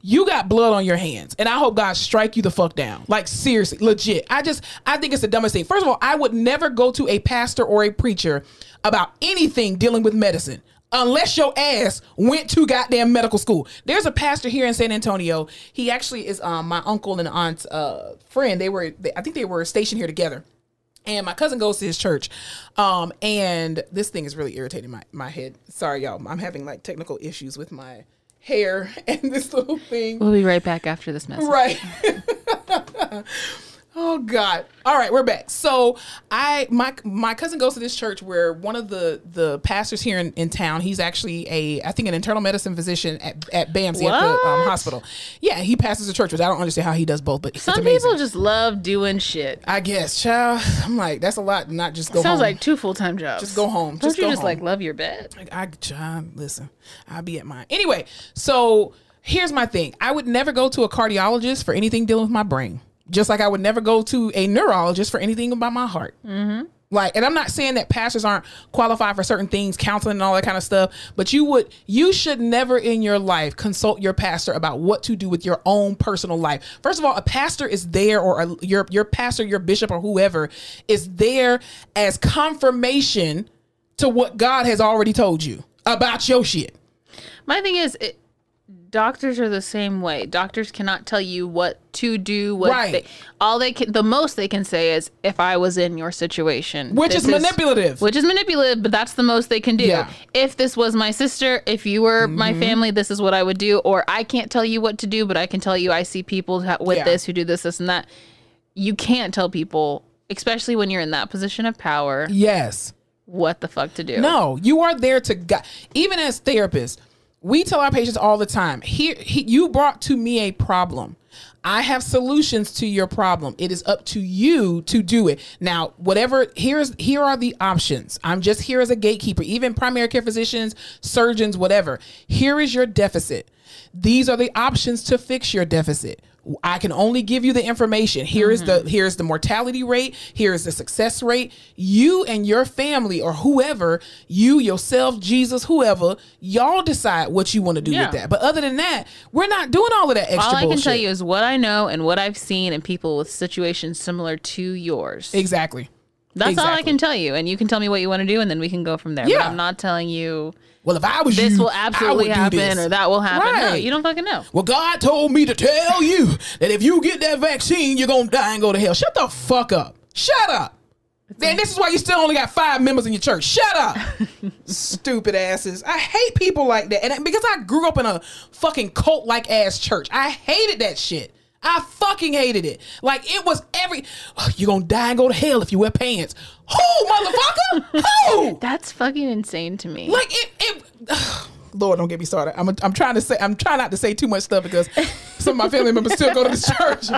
You got blood on your hands, and I hope God strike you the fuck down. Like seriously, legit. I just, I think it's the dumbest thing. First of all, I would never go to a pastor or a preacher about anything dealing with medicine unless your ass went to goddamn medical school. There's a pastor here in San Antonio. He actually is um my uncle and aunt's uh friend. They were they, I think they were stationed here together. And my cousin goes to his church. Um and this thing is really irritating my my head. Sorry y'all. I'm having like technical issues with my hair *laughs* and this little thing. We'll be right back after this message. Right. *laughs* oh God. All right, we're back. So I my my cousin goes to this church where one of the the pastors here in, in town, he's actually a I think an internal medicine physician at, at BAMC at the um, hospital. Yeah, he pastors a church, which I don't understand how he does both, but Some people just love doing shit. I guess, child. I'm like, that's a lot. Not just go home. Sounds home. like two full time jobs. Just go home. Don't Just you just home. like love your bed? Like, I John, listen, I'll be at mine. Anyway, so here's my thing. I would never go to a cardiologist for anything dealing with my brain. Just like I would never go to a neurologist for anything about my heart. Mm-hmm. Like, and I'm not saying that pastors aren't qualified for certain things, counseling and all that kind of stuff, but you would, you should never in your life consult your pastor about what to do with your own personal life. First of all, a pastor is there, or a, your your pastor, your bishop, or whoever is there as confirmation to what God has already told you about your shit. My thing is, it, doctors are the same way. Doctors cannot tell you what to do. What Right. they, all they can, the most they can say is, "If I was in your situation," Which is manipulative. Which is manipulative, but that's the most they can do. Yeah. Mm-hmm. If this was my sister, if you were my family, this is what I would do. Or I can't tell you what to do, but I can tell you I see people ha- with Yeah. this who do this, this, and that. You can't tell people, especially when you're in that position of power, yes. what the fuck to do. No, you are there to guide. Even as therapists, we tell our patients all the time here he, you brought to me a problem. I have solutions to your problem. It is up to you to do it. Now whatever here's here are the options. I'm just here as a gatekeeper. Even primary care physicians surgeons whatever. Here is your deficit. These are the options to fix your deficit I can only give you the information. Here is the mm-hmm. here's the mortality rate, here is the success rate. You and your family or whoever, you yourself, Jesus, whoever, y'all decide what you want to do Yeah. with that. But other than that, we're not doing all of that extra All I can tell you is what I know and what I've seen in people with situations similar to yours. exactly. That's all I can tell you, and you can tell me what you want to do, and then we can go from there. Yeah. But I'm not telling you Well, if I was this you, will I absolutely happen or that will happen. No, Right. you don't fucking know. Well, God told me to tell you that if you get that vaccine, you're gonna die and go to hell. Shut the fuck up. Shut up. Then this is why you still only got five members in your church. Shut up. *laughs* Stupid asses. I hate people like that. And because I grew up in a fucking cult like ass church, I hated that shit. I fucking hated it. Like it was every oh, you're gonna die and go to hell if you wear pants. Who, motherfucker? Who? *laughs* That's fucking insane to me. Like it, it *sighs* Lord, don't get me started. I'm, I'm trying to say, I'm trying not to say too much stuff because some of my family members still go to this church. *laughs*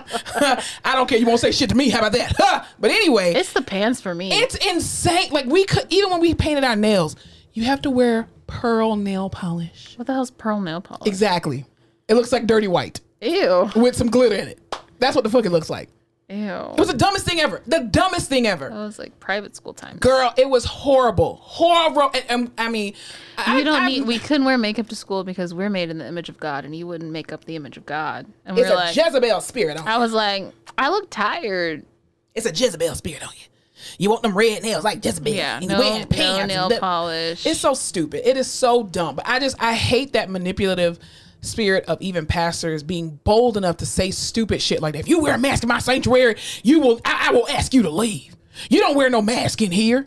I don't care. You won't say shit to me. How about that? *laughs* but anyway, it's, it's the pants for me. It's insane. Like we could, even when we painted our nails, you have to wear pearl nail polish. what the hell's pearl nail polish? Exactly. It looks like dirty white Ew. with some glitter in it. That's what the fuck it looks like. Ew. It was the dumbest thing ever. The dumbest thing ever. That was like private school time. Girl, it was horrible. Horrible. And, and, I mean, I, don't I- need. We couldn't wear makeup to school because we're made in the image of God, and you wouldn't make up the image of God. And It's we're a like, Jezebel spirit on I was like, I look tired. It's a Jezebel spirit on you. You want them red nails like Jezebel. Yeah, and no, no pants and nail lip- polish. It's so stupid. It is so dumb. But I just I hate that manipulative spirit of even pastors being bold enough to say stupid shit like that. If you wear a mask in my sanctuary, you will I, I will ask you to leave. You don't wear no mask in here.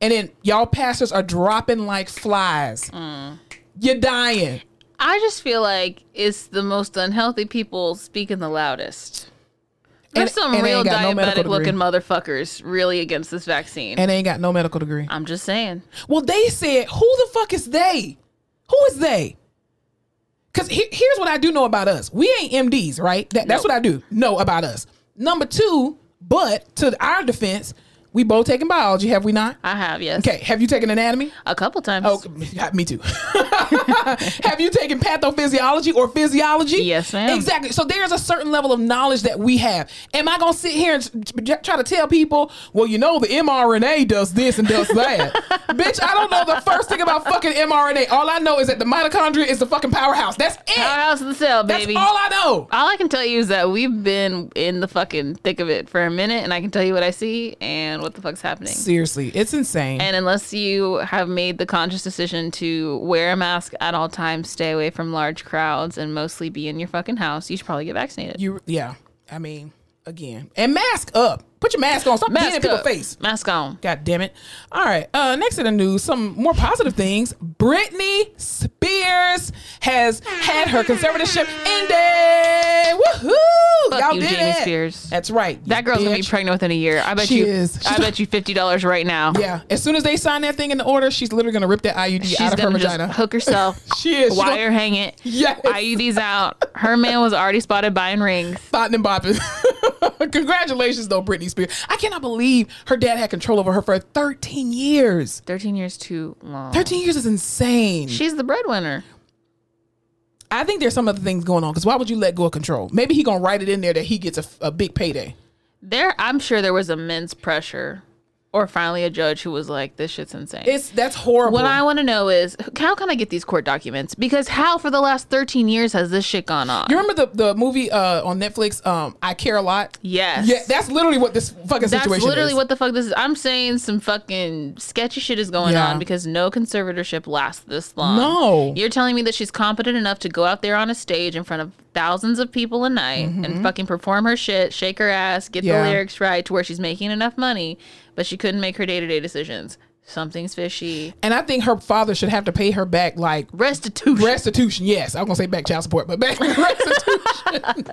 And then y'all pastors are dropping like flies. Mm. You're dying. I just feel like it's the most unhealthy people speaking the loudest. There's And- some and real got no diabetic looking motherfuckers really against this vaccine. And they ain't got no medical degree. I'm just saying. Well, they said, who the fuck is they? Who is they? Because here's what I do know about us. We ain't MDs, right? That, That's what I do know about us. Number two, but to our defense, we both taken biology, have we not? I have, yes. Okay, have you taken anatomy? A couple times. Oh, me too. *laughs* have you taken pathophysiology or physiology? Yes, ma'am. Exactly. So there's a certain level of knowledge that we have. Am I going to sit here and try to tell people, well, you know, the mRNA does this and does that? *laughs* Bitch, I don't know the first thing about fucking mRNA. All I know is that the mitochondria is the fucking powerhouse. That's it. Powerhouse of the cell, baby. That's all I know. All I can tell you is that we've been in the fucking thick of it for a minute, and I can tell you what I see and what the fuck's happening. Seriously, it's insane. And unless you have made the conscious decision to wear a mask at all times, stay away from large crowds, and mostly be in your fucking house, you should probably get vaccinated. you, yeah. I mean, again, and mask up. Put your mask on. Stop being in Mask people's face. Mask on. God damn it. All right. Uh, next in the news, some more positive things. Britney Spears has had her conservatorship ended. Woohoo! Fuck Y'all you, did Jamie it. Spears. That's right. That girl's gonna be pregnant within a year. I bet She you. is. I bet you fifty dollars right now. *laughs* Yeah. As soon as they sign that thing in the order, she's literally gonna rip that IUD She's out of her vagina. hook herself. *laughs* She is. She Wire gonna- hang it. *laughs* Yes. IUDs out. Her man was already spotted buying rings. Spotting and bopping. Congratulations, though, Britney Spears. I cannot believe her dad had control over her for 13 years. Thirteen years too long. 13 years is insane. She's the breadwinner. I think there's some other things going on because why would you let go of control? Maybe he gonna write it in there that he gets a, a big payday. There, I'm sure there was immense pressure, or finally a judge who was like, "This shit's insane." It's that's horrible. what I want to know is how can I get these court documents? Because how for the last 13 years has this shit gone on? you remember the the movie uh, on Netflix? Um, I care a lot. yes. Yeah, that's literally what this fucking That's situation literally is. what the fuck this is. I'm saying some fucking sketchy shit is going Yeah. on because no conservatorship lasts this long. No. You're telling me that she's competent enough to go out there on a stage in front of thousands of people a night and fucking perform her shit, shake her ass, get Mm-hmm. Yeah. the lyrics right to where she's making enough money, but she couldn't make her day to day decisions. Something's fishy. and I think her father should have to pay her back like Restitution. restitution. Yes, I'm gonna say back child support, but back *laughs* restitution.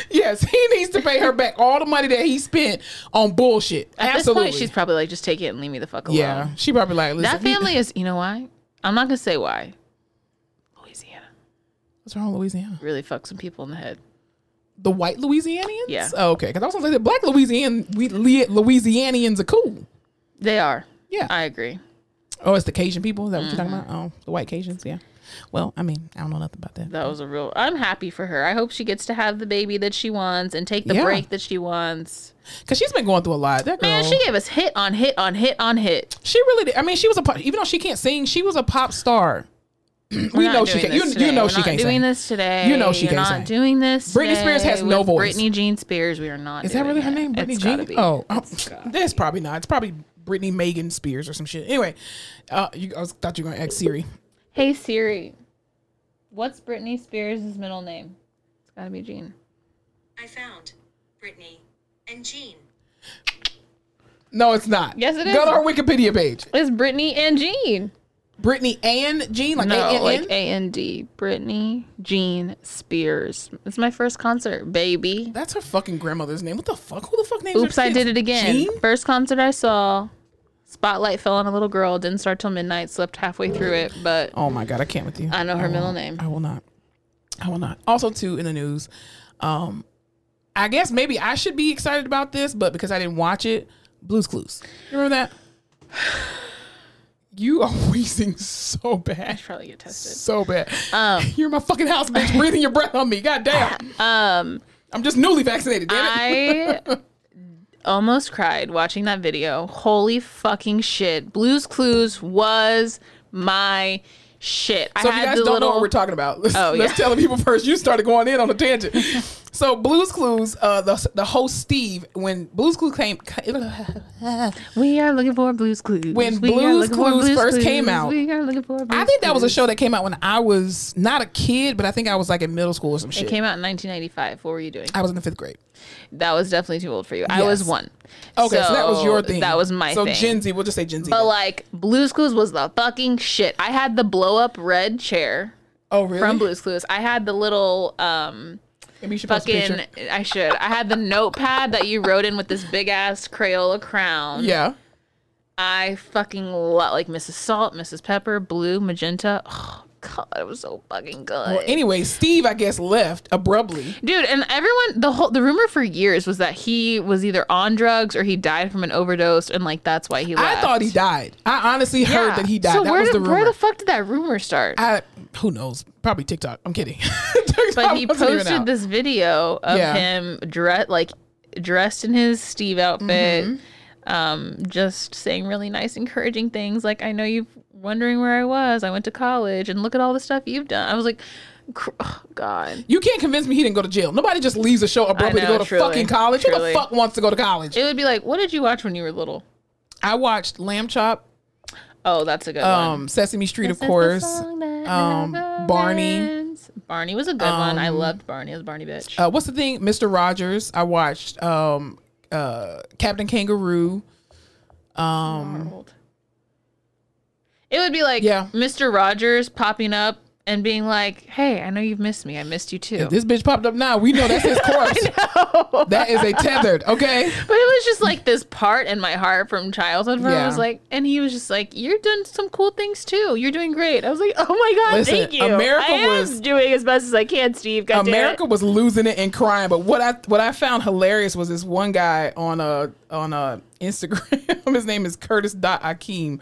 *laughs* yes, he needs to pay her back all the money that he spent on bullshit. At Absolutely. this point, she's probably like, just take it and leave me the fuck alone. yeah, she probably like listen. That family is, you know why? I'm not gonna say why. Louisiana What's wrong with Louisiana? really fucks some people in the head. The white Louisianians? Yeah. Oh, okay, because I was gonna say the black Louisian we Louisianians are cool. They are. Yeah. I agree. Oh, it's the Cajun people. Is that what you're Mm-hmm. talking about? Oh, the white Cajuns. Yeah. Well, I mean, I don't know nothing about that. That was a real. I'm happy for her. I hope she gets to have the baby that she wants and take the Yeah. break that she wants. Because she's been going through a lot. That girl. Man, she gave us hit on hit on hit on hit. She really did. I mean, she was a pop, even though she can't sing, she was a pop star. We know she doing can. You, this you today. know We're she not can't doing sing. this today. You know she You're can't not sing. doing this. Britney Spears has no voice. Britney Jean Spears. We are not. Is that doing really her it. name? Brittany It's Jean? be. Oh, oh, that's probably not. It's probably Brittany Megan Spears or some shit. Anyway, uh, you, I was, thought you were gonna ask Siri. Hey Siri, what's Britney Spears' middle name? It's gotta be Jean. I found Brittany and Jean. No, it's not. Yes, it Go is. to her Wikipedia page. It's Brittany and Jean. Brittany and Jean, like no, A-N-N? like A N D. Brittany Jean Spears. It's my first concert, baby. That's her fucking grandmother's name. What the fuck? Who the fuck names Oops, I did it again. Jean? First concert I saw. Spotlight fell on a little girl. Didn't start till midnight. Slept halfway through it, but Oh my god, I can't with you. I know her will middle name. I will not. I will not. Also, too, in the news, um, I guess maybe I should be excited about this, but because I didn't watch it, Blue's Clues. You remember that? You are *laughs* wheezing so bad. I should probably get tested. So bad. Um, *laughs* You're in my fucking house, bitch, *laughs* breathing your breath on me. God damn. Um, I'm just newly vaccinated, damn it. I almost cried watching that video. Holy fucking shit! Blue's Clues was my shit. So I if you guys don't little. know what we're talking about, let's, Oh, let's yeah. tell the people first. You started going in on a tangent. So Blue's Clues, uh, the the host Steve, when Blue's Clues came, *laughs* we are looking for Blue's Clues. When We Blue's Clues first came out, we are looking for. Blue's I think that was a show that came out when I was not a kid, but I think I was like in middle school or some shit. It came out in 1995. What were you doing? I was in the fifth grade. That was definitely too old for you. I was one. Okay, so, that was your thing. That was my so thing. So Gen Z, we'll just say Gen Z. But like Blue's Clues was the fucking shit. I had the blow up red chair. Oh, really? from Blue's Clues. I had the little um Maybe you should fucking. I should. I had the notepad that you wrote in with this big ass Crayola crown. Yeah. I fucking love like Mrs. Salt, Mrs. Pepper, Blue, Magenta. Oh god, it was so fucking good. Well, anyway, Steve, I guess, left abruptly. Dude, and everyone the whole the rumor for years was that he was either on drugs or he died from an overdose and like that's why he left. I thought he died. I honestly heard Yeah. that he died. So that where was did, the rumor. where the fuck did that rumor start? I who knows? Probably TikTok. I'm kidding. *laughs* but he TikTok wasn't even posted this video of Yeah. him dressed like dressed in his Steve outfit, Mm-hmm. um, just saying really nice, encouraging things like, "I know you're wondering where I was. I went to college, and look at all the stuff you've done." I was like, oh, "God." You can't convince me he didn't go to jail. Nobody just leaves a show abruptly know, to go to truly, fucking college. Who the fuck wants to go to college? It would be like, "What did you watch when you were little?" I watched Lamb Chop, Oh, that's a good one. um, Sesame Street, This of course, um, Barney. ends. Barney was a good one. I loved Barney. I was Barney bitch. Uh, what's the thing? Mr. Rogers. I watched um, uh, Captain Kangaroo. Arnold. It would be like Yeah. Mr. Rogers popping up and being like, "Hey, I know you've missed me. I missed you too." If this bitch popped up now, we know that's his *laughs* corpse. That is a tethered, *laughs* okay? But it was just like this part in my heart from childhood where I was like, and he was just like, "You're doing some cool things too. You're doing great." I was like, "Oh my god, Listen, thank you." America I am was- doing as best as I can, Steve. God. America was losing it and crying. But what I what I found hilarious was this one guy on a on a Instagram. *laughs* His name is Curtis Dot Akeem.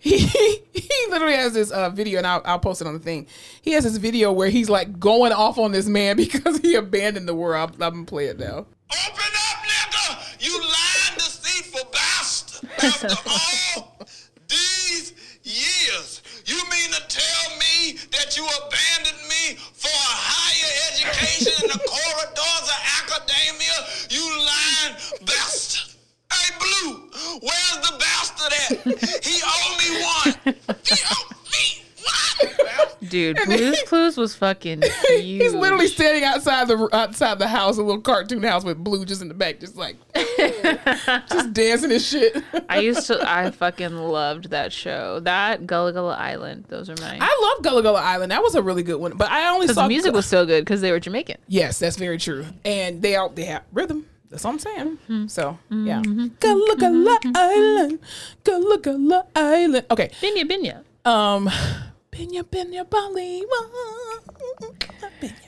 He *laughs* he literally has this uh, video, and I'll, I'll post it on the thing. He has this video where he's like going off on this man *laughs* because he abandoned the world. I'm, I'm gonna play it now. Open up, nigga! You lying, deceitful bastard! After *laughs* all these years, you mean to tell me that you abandoned me for a higher education in the corridors of academia? You lying bastard! Hey, Blue, where's the bastard at? He owe me one. He owe me one. Dude, Blue's Clues was fucking *laughs* huge. He's literally standing outside the outside the house, a little cartoon house with Blue just in the back, just like *laughs* just dancing and shit. I used to. I fucking loved that show. That Gullah Gullah Island. Those are mine. I love Gullah Gullah Island. That was a really good one, but I only saw the music was so good because they were Jamaican. Yes, that's very true. And they are they have rhythm. That's what I'm saying. Mm-hmm. So yeah, Gullah Gullah Island, Gullah Gullah Island. Okay, Binyah Binyah. um, Binyah Binyah Bali.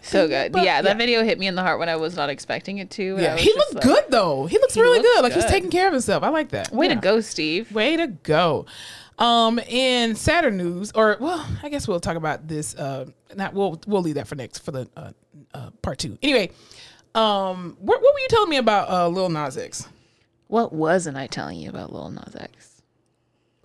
So good. Yeah, that Yeah. video hit me in the heart when I was not expecting it to. Yeah, he just looks like, good though. He looks really looks good. Like he's taking care of himself. I like that. Way Yeah. to go, Steve. Way to go. Um, in Saturn news, or well, I guess we'll talk about this. Uh, not we'll we'll leave that for next for the uh, uh part two. Anyway, um, what, what were you telling me about uh Lil Nas X? What wasn't I telling you about Lil Nas X?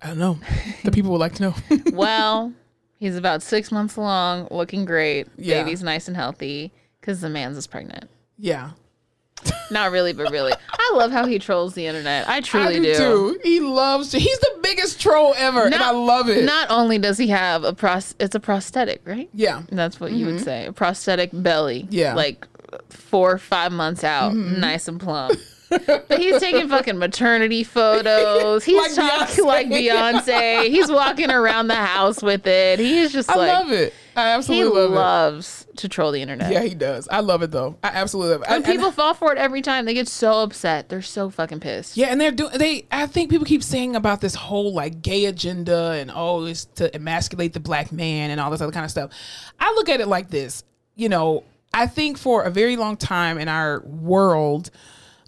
I don't know. The people would like to know. *laughs* Well, he's about six months along, looking great. Yeah. Baby's nice and healthy because the man's is pregnant. yeah, *laughs* Not really, but really. I love how he trolls the internet. I truly I do, too. He loves. to. He's the biggest troll ever, and I love it. Not only does he have a pros, it's a prosthetic, right? yeah, That's what you would say. A prosthetic belly. Mm-hmm. Yeah. Mm-hmm. Like four or five months out, mm-hmm. nice and plump. but he's taking fucking maternity photos. He's Like talking Beyonce. *laughs* like Beyonce. He's walking around the house with it. He is just I like love it. I he absolutely love it. He loves to troll the internet. Yeah, he does. I love it though. I absolutely love it. I- And and- people fall for it every time. They get so upset. They're so fucking pissed. Yeah, and they're doing. They, I think people keep saying about this whole like gay agenda and oh, it's to emasculate the black man and all this other kind of stuff. I look at it like this. You know, I think for a very long time in our world,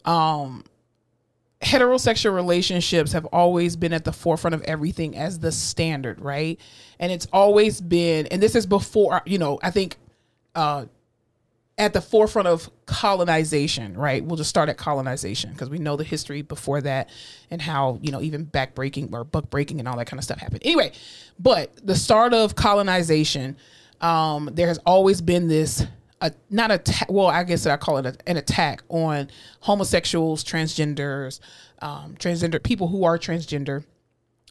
um, heterosexual relationships have always been at the forefront of everything as the standard, right? And it's always been, and this is before, you know, I think uh, at the forefront of colonization, right? We'll just start at colonization because we know the history before that and how, you know, even backbreaking or buck breaking and all that kind of stuff happened. Anyway, but the start of colonization, um, there has always been this, uh, not a, well, I guess I call it a, an attack on homosexuals, transgenders, um, transgender people who are transgender,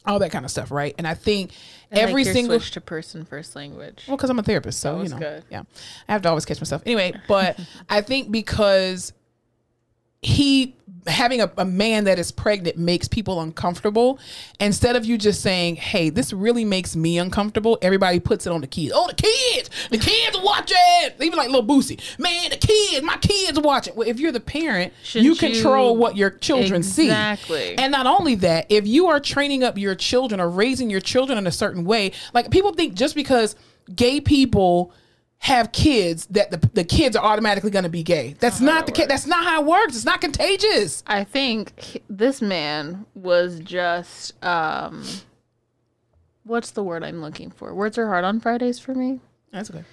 all that kind of stuff, right? And I think I every like single switch to person first language. well, because I'm a therapist, so you know, good. yeah, I have to always catch myself. Anyway, *laughs* but I think because he having a, a man that is pregnant makes people uncomfortable. Instead of you just saying hey this really makes me uncomfortable everybody puts it on the kids. Oh the kids! The kids are watching! Even like Lil Boosie. Man the kids my kids are watching. Well if you're the parent you Shouldn't control you- what your children see. Exactly. see and not only that if you are training up your children or raising your children in a certain way like people think just because gay people have kids that the, the kids are automatically going to be gay that's not the case that's not how it works it's not contagious I think he- this man was just um what's the word I'm looking for? Words are hard on Fridays for me. that's okay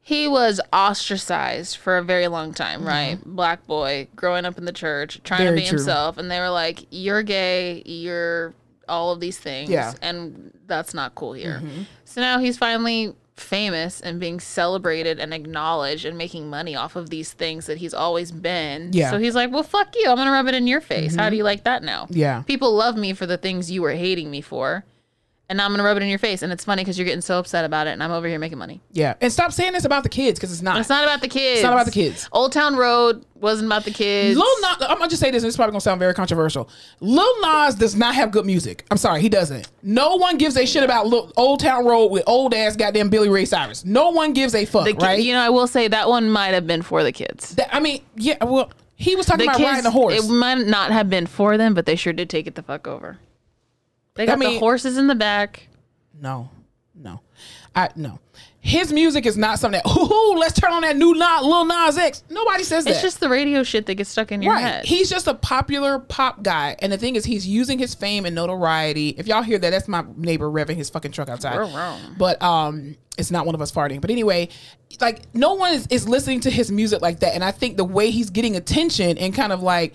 He was ostracized for a very long time, right? Black boy growing up in the church, trying Mm-hmm. Very to be true. himself and they were like, "You're gay, you're all of these things." Yeah. Mm-hmm. And that's not cool here. So now he's finally famous and being celebrated and acknowledged and making money off of these things that he's always been. Yeah. Mm-hmm. So he's like, "Well, fuck you. I'm going to rub it in your face. How do you like that now?" Yeah. People love me for the things you were hating me for. And now I'm going to rub it in your face. And it's funny because you're getting so upset about it. And I'm over here making money. Yeah, and stop saying this about the kids because it's not. It's not about the kids. It's not about the kids. Old Town Road wasn't about the kids. Lil Nas, I'm gonna just say this, and it's probably gonna sound very controversial. Lil Nas does not have good music. I'm sorry, he doesn't. No one gives a shit about Lil, Old Town Road with old ass goddamn Billy Ray Cyrus. No one gives a fuck, the right? You know, I will say that one might have been for the kids. That- I mean, yeah. Well, he was talking The about kids, riding a horse. it might not have been for them, but they sure did take it the fuck over. They got mean- the horses in the back. no, no, I no. His music is not something that. *laughs* Ooh, let's turn on that new Lil Nas X. Nobody says that. It's just the radio shit that gets stuck in your Right. head. He's just a popular pop guy. And the thing is, he's using his fame and notoriety. If y'all hear that, that's my neighbor revving his fucking truck outside. We're wrong. But um, it's not one of us farting. But anyway, like no one is, is listening to his music like that. And I think the way he's getting attention and kind of like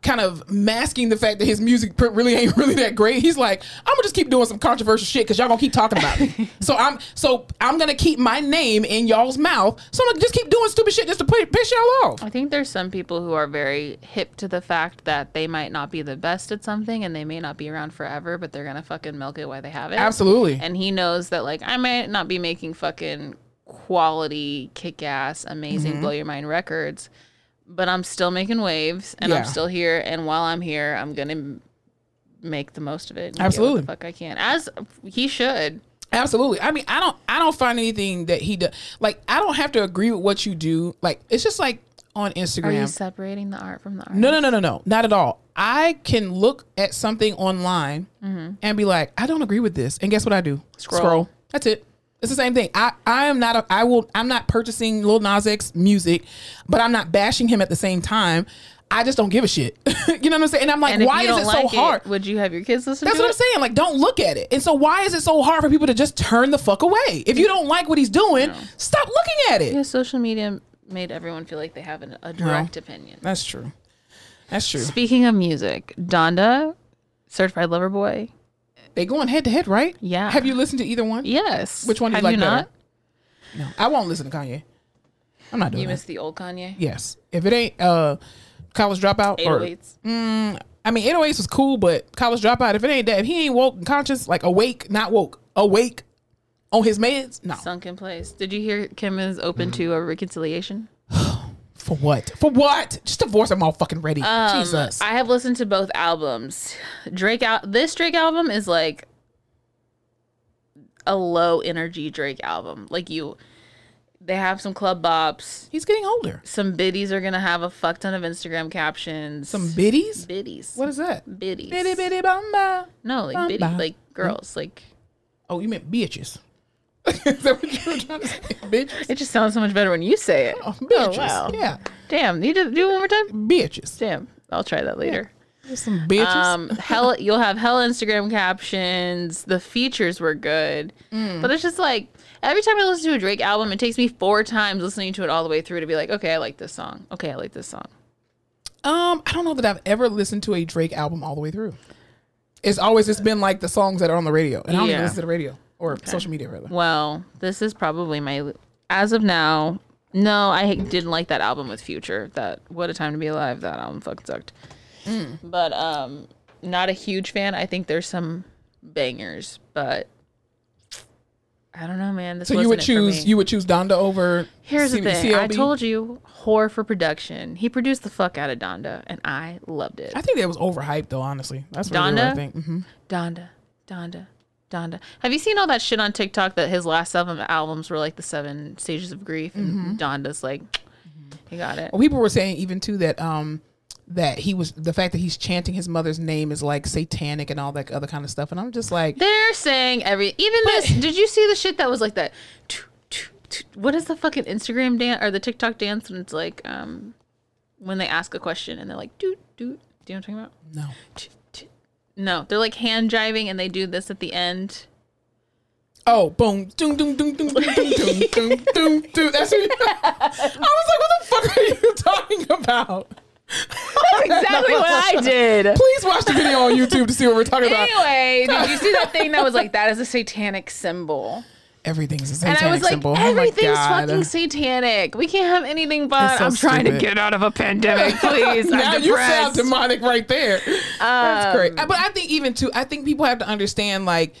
kind of masking the fact that his music really ain't *laughs* really that great. He's like, I'm gonna just keep doing some controversial shit because y'all gonna keep talking about me. *laughs* so I'm so I'm gonna keep my name in y'all's mouth. So I'm gonna just keep doing stupid shit just to piss y'all off. I think there's some people who are very hip to the fact that they might not be the best at something and they may not be around forever, but they're gonna fucking milk it while they have it. Absolutely. And he knows that like I might not be making fucking quality, kick ass, amazing, Mm-hmm. blow your mind records, but I'm still making waves and Yeah. I'm still here. And while I'm here, I'm gonna m- make the most of it. and get what Absolutely. the fuck I can, as he should. Absolutely. I mean, I don't I don't find anything that he does like I don't have to agree with what you do. Like it's just like on Instagram. Are you Instagram. separating the art from the art? No, no, no, no, no. Not at all. I can look at something online mm-hmm. and be like, I don't agree with this. And guess what I do? Scroll. That's it. It's the same thing. I, I am not a I will I'm not purchasing Lil Nas X music, but I'm not bashing him at the same time. I just don't give a shit. *laughs* you know what I'm saying? And I'm like, And why is it like so hard? would you have your kids listen That's what it? I'm saying. Like, don't look at it. And so, why is it so hard for people to just turn the fuck away? If you don't like what he's doing, stop looking at it. Yeah, social media made everyone feel like they have an, a direct opinion. That's true. That's true. Speaking of music, Donda, Certified Lover Boy. They going head to head, right? Yeah. Have you listened to either one? Yes. Which one do you have like you better? not? No, I won't listen to Kanye. I'm not doing You that. missed the old Kanye. yes, if it ain't uh, college dropout or 808s. I mean, 808s was cool, but college dropout. If it ain't that, if he ain't woke and conscious, like awake, not woke, awake on his meds, no. Sunken Place. Did you hear Kim is open to a reconciliation? For what? For what? Just divorce him all fucking ready. Jesus. Um, I have listened to both albums. Drake out this Drake album is like a low energy Drake album. Like you they have some club bops. He's getting older. Some biddies are gonna have a fuck ton of Instagram captions. Some biddies. biddies. What is that? biddies? Bitty bitty bamba. No, like biddy, like girls. Like Oh, you meant bitches. *laughs* is that what you were trying to say? *laughs* Bitches. it just sounds so much better when you say it. Oh, bitches. wow. Yeah, Damn, you just do it one more time. bitches. Damn, I'll try that later. There's some bitches. Um, *laughs* hell, you'll have hell Instagram captions. The features were good, Mm. but it's just like every time I listen to a Drake album, it takes me four times listening to it all the way through to be like, okay, I like this song. Okay, I like this song. Um, I don't know that I've ever listened to a Drake album all the way through. It's always just been like the songs that are on the radio, and I don't even listen to the radio or social media rather. Well, this is probably my as of now. No, I didn't like that album with Future. That What a Time to Be Alive. That album fucking sucked. Mm. But um, not a huge fan. I think there's some bangers, but I don't know, man. This So you would choose you would choose Donda over. Here's C- the thing. I told you, whore for production. He produced the fuck out of Donda, and I loved it. I think that was overhyped though. Honestly, that's really what I Donda? think. hmm Donda, Donda, Donda. Have you seen all that shit on TikTok that his last seven albums were like the seven stages of grief, and Donda's like, he got it. Well, people were saying even too that um that he was the fact that he's chanting his mother's name is like satanic and all that other kind of stuff, and I'm just like, They're saying every even this. Did you see the shit that was like that? What is the fucking Instagram dance or the TikTok dance when it's like um when they ask a question and they're like doot doot. Do you know what I'm talking about? no. Tch, tch. No, they're like hand jiving and they do this at the end. Oh, boom, doom, doom, doom, doom, doom, doom, doom, doom, doom, doom. That's what *laughs* I was like, what the fuck are you talking about? That's Exactly what I *laughs* did. Please watch the video on YouTube to see what we're talking about. Anyway, did you see that thing that was like *laughs* that is a satanic symbol? Everything's a And I was like, symbol. Oh everything's God. fucking satanic. We can't have anything but. So I'm trying to get out of a pandemic, *laughs* please. now I'm you sound demonic right there. That's Um, great. But I think even too, I think people have to understand like,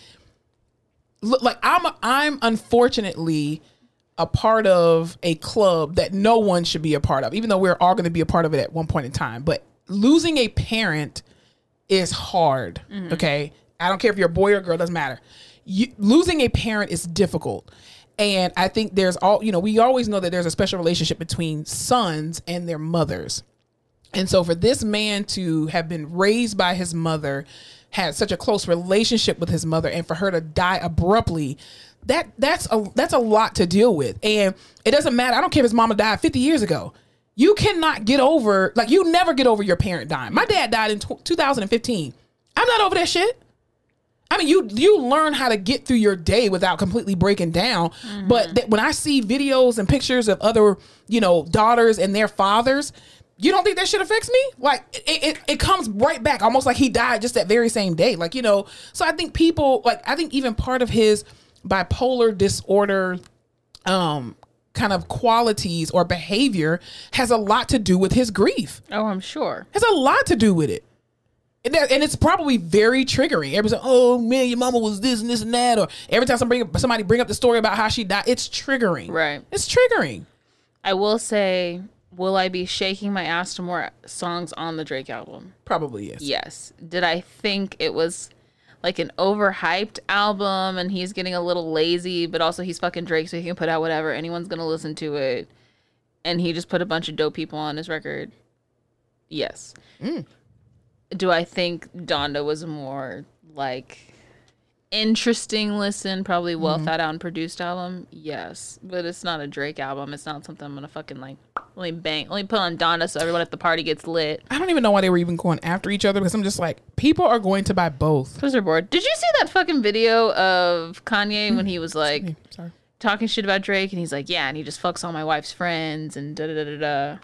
look, like I'm, I'm unfortunately a part of a club that no one should be a part of, even though we're all going to be a part of it at one point in time. But losing a parent is hard. Mm-hmm. Okay, I don't care if you're a boy or girl, doesn't matter. You, losing a parent is difficult. And I think there's all, you know, we always know that there's a special relationship between sons and their mothers. And so for this man to have been raised by his mother, had such a close relationship with his mother, and for her to die abruptly, that that's a that's a lot to deal with. And it doesn't matter. I don't care if his mama died 50 years ago. You cannot get over like you never get over your parent dying. My dad died in tw 2015. I'm not over that shit. I mean, you you learn how to get through your day without completely breaking down. But th- when I see videos and pictures of other, you know, daughters and their fathers, you don't think that shit affects me? Like it, it, it comes right back, almost like he died just that very same day. Like you know, so I think people like I think even part of his bipolar disorder, um, kind of qualities or behavior has a lot to do with his grief Oh, I'm sure. has a lot to do with it. And, that, and it's probably very triggering. Everybody's like, "Oh man, your mama was this and this and that," or every time somebody somebody bring up the story about how she died, it's triggering. Right. It's triggering. I will say, will I be shaking my ass to more songs on the Drake album? Probably yes. Yes. Did I think it was like an overhyped album and he's getting a little lazy, but also he's fucking Drake, so he can put out whatever. Anyone's gonna listen to it. And he just put a bunch of dope people on his record. Yes. Mm. Do I think Donda was a more like interesting listen, probably well mm-hmm. thought out and produced album? Yes. But it's not a Drake album. It's not something I'm gonna fucking like let me bang let me put on Donda so everyone at the party gets lit. I don't even know why they were even going after each other because I'm just like, people are going to buy both. Because they're bored. Did you see that fucking video of Kanye when he was like sorry. talking shit about Drake and he's like, yeah, and he just fucks all my wife's friends and da da da da da.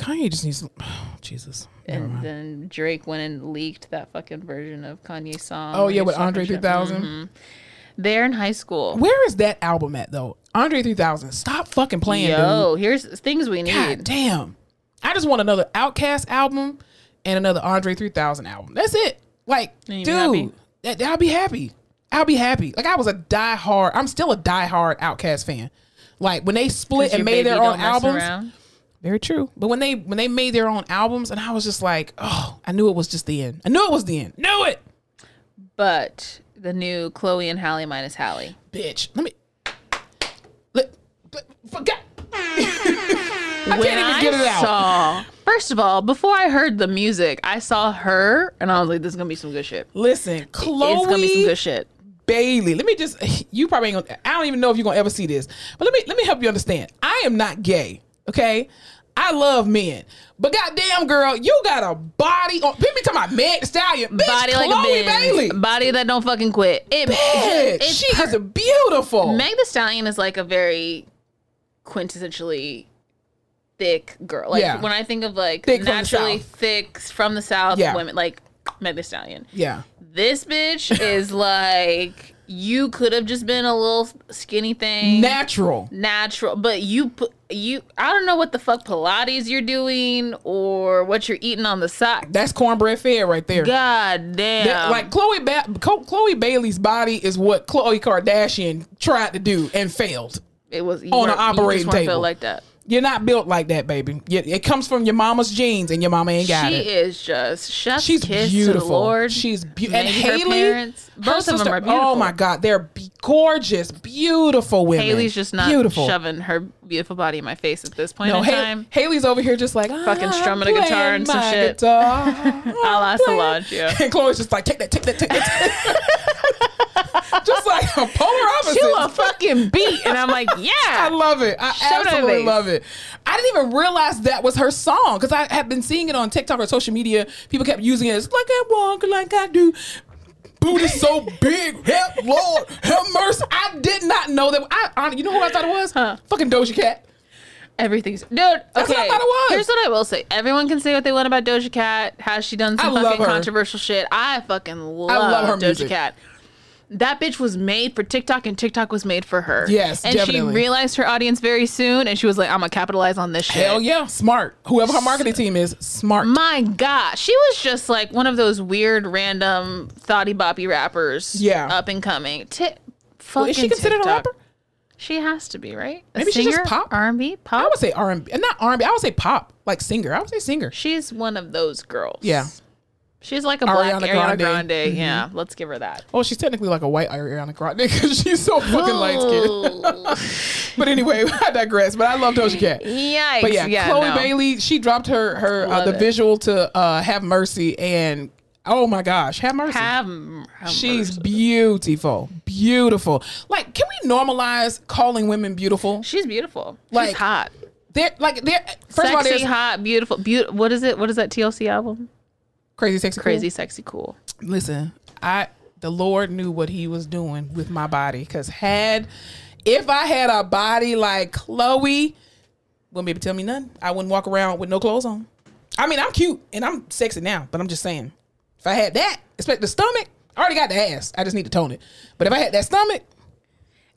Kanye just needs. Oh, *sighs* Jesus. And then Drake went and leaked that fucking version of Kanye's song. Oh yeah, with Andre shit. 3000. Mhm. They're in high school. Where is that album at though? Andre 3000. Stop fucking playing, dude. Yo, here's things we need. God damn. I just want another OutKast album and another Andre 3000 album. That's it. Like, dude, happy? that, I'll be happy. I'll be happy. Like, I was a die hard, I'm still a die hard OutKast fan. Like, when they split and made their own albums, around. Very true. But when they when they made their own albums, and I was just like, oh, I knew it was just the end. I knew it was the end. Knew it, But the new Chloe and Halle minus Halle. bitch. Let me. Let, let- forgot. *laughs* I when can't even I get it out. saw, first of all, before I heard the music, I saw her and I was like, "This is gonna be some good shit." Listen, Chloe. It's gonna be some good shit. Bailey. Let me just you probably ain't gonna I don't even know if you're gonna ever see this. But let me let me help you understand. I am not gay. Okay? I love men. But goddamn girl, you got a body on people talking about Meg Thee Stallion. Bitch, Body like Chloe a Bailey. Body that don't fucking quit. It, Bitch, *laughs* she per- is beautiful. Meg Thee Stallion is like a very quintessentially thick girl. Like Yeah. when I think of like Thick from the naturally South. thick from the South Yeah. women, like Meg Thee Stallion. Yeah. This bitch is like you could have just been a little skinny thing. Natural. natural but you put you i don't know what the fuck pilates you're doing or what you're eating on the side That's cornbread fed right there. god damn That- like Chloe ba- Chloe Bailey's body is what Khloe Kardashian tried to do and failed. it was on an operating table. like that You're not built like that, baby. It comes from your mama's genes, and your mama ain't got it. she it. is just chef's She's kiss beautiful. to the lord She's beautiful. And Haley, parents- both of them are beautiful. Oh my God, they're be- gorgeous, beautiful women. haley's just not beautiful. shoving her beautiful body in my face at this point No, in Ha- time Haley's over here just like Fucking "I'm strumming a guitar and some shit. guitar. *laughs* a la. Solange, yeah. And Chloe's just like, take that, take that, take that. *laughs* *laughs* just like a polar opposite. to a fucking beat and i'm like *laughs* yeah, I love it. I Shove it in her absolutely love it. I didn't even realize that was her song because I had been seeing it on TikTok or social media. People kept using it as like I walk like I do. Booty so *laughs* big, help Lord, have mercy. I did not know that. I, I you know who I thought it was? Huh. Fucking Doja Cat. Everything's dude. Okay, That's what I thought it was. here's what I will say: everyone can say what they want about Doja Cat. Has she done some I fucking controversial shit? I fucking love, I love her Doja music. Cat. That bitch was made for TikTok, and TikTok was made for her. Yes, and definitely. she realized her audience very soon, and she was like, "I'm gonna capitalize on this shit." Hell yeah, smart. Whoever her marketing team is, smart. My God, she was just like one of those weird, random, thoughty boppy rappers. Yeah. up and coming. Well, fucking is she considered TikTok. a rapper? She has to be, right? A Maybe she's just pop. R&B, pop. I would say R and B, not R and B. I would say pop, like singer. I would say singer. She's one of those girls. Yeah. She's like a black Ariana Ariana, Grande. Grande. Yeah, let's give her that. Oh, she's technically like a white Ariana Grande *laughs* because she's so fucking light skinned. *laughs* But anyway, *laughs* I digress. But I love Doja Cat. Yikes. But yeah, Chloe no. Bailey, she dropped her her uh, the it. visual to uh, Have Mercy, and oh my gosh, Have Mercy. Have, have She's mercy. beautiful, beautiful. Like, can we normalize calling women beautiful? She's beautiful. Like, She's hot. They're like they're first of all, Sexy, hot, beautiful. Be- what is it? What is that TLC album? Crazy, sexy, Crazy, Cool. sexy, cool. Listen, I the Lord knew what He was doing with my body because had if I had a body like Chloe, wouldn't be able to tell me nothing. I wouldn't walk around with no clothes on. I mean, I'm cute and I'm sexy now, but I'm just saying, if I had that, expect the stomach. I already got the ass. I just need to tone it. But if I had that stomach,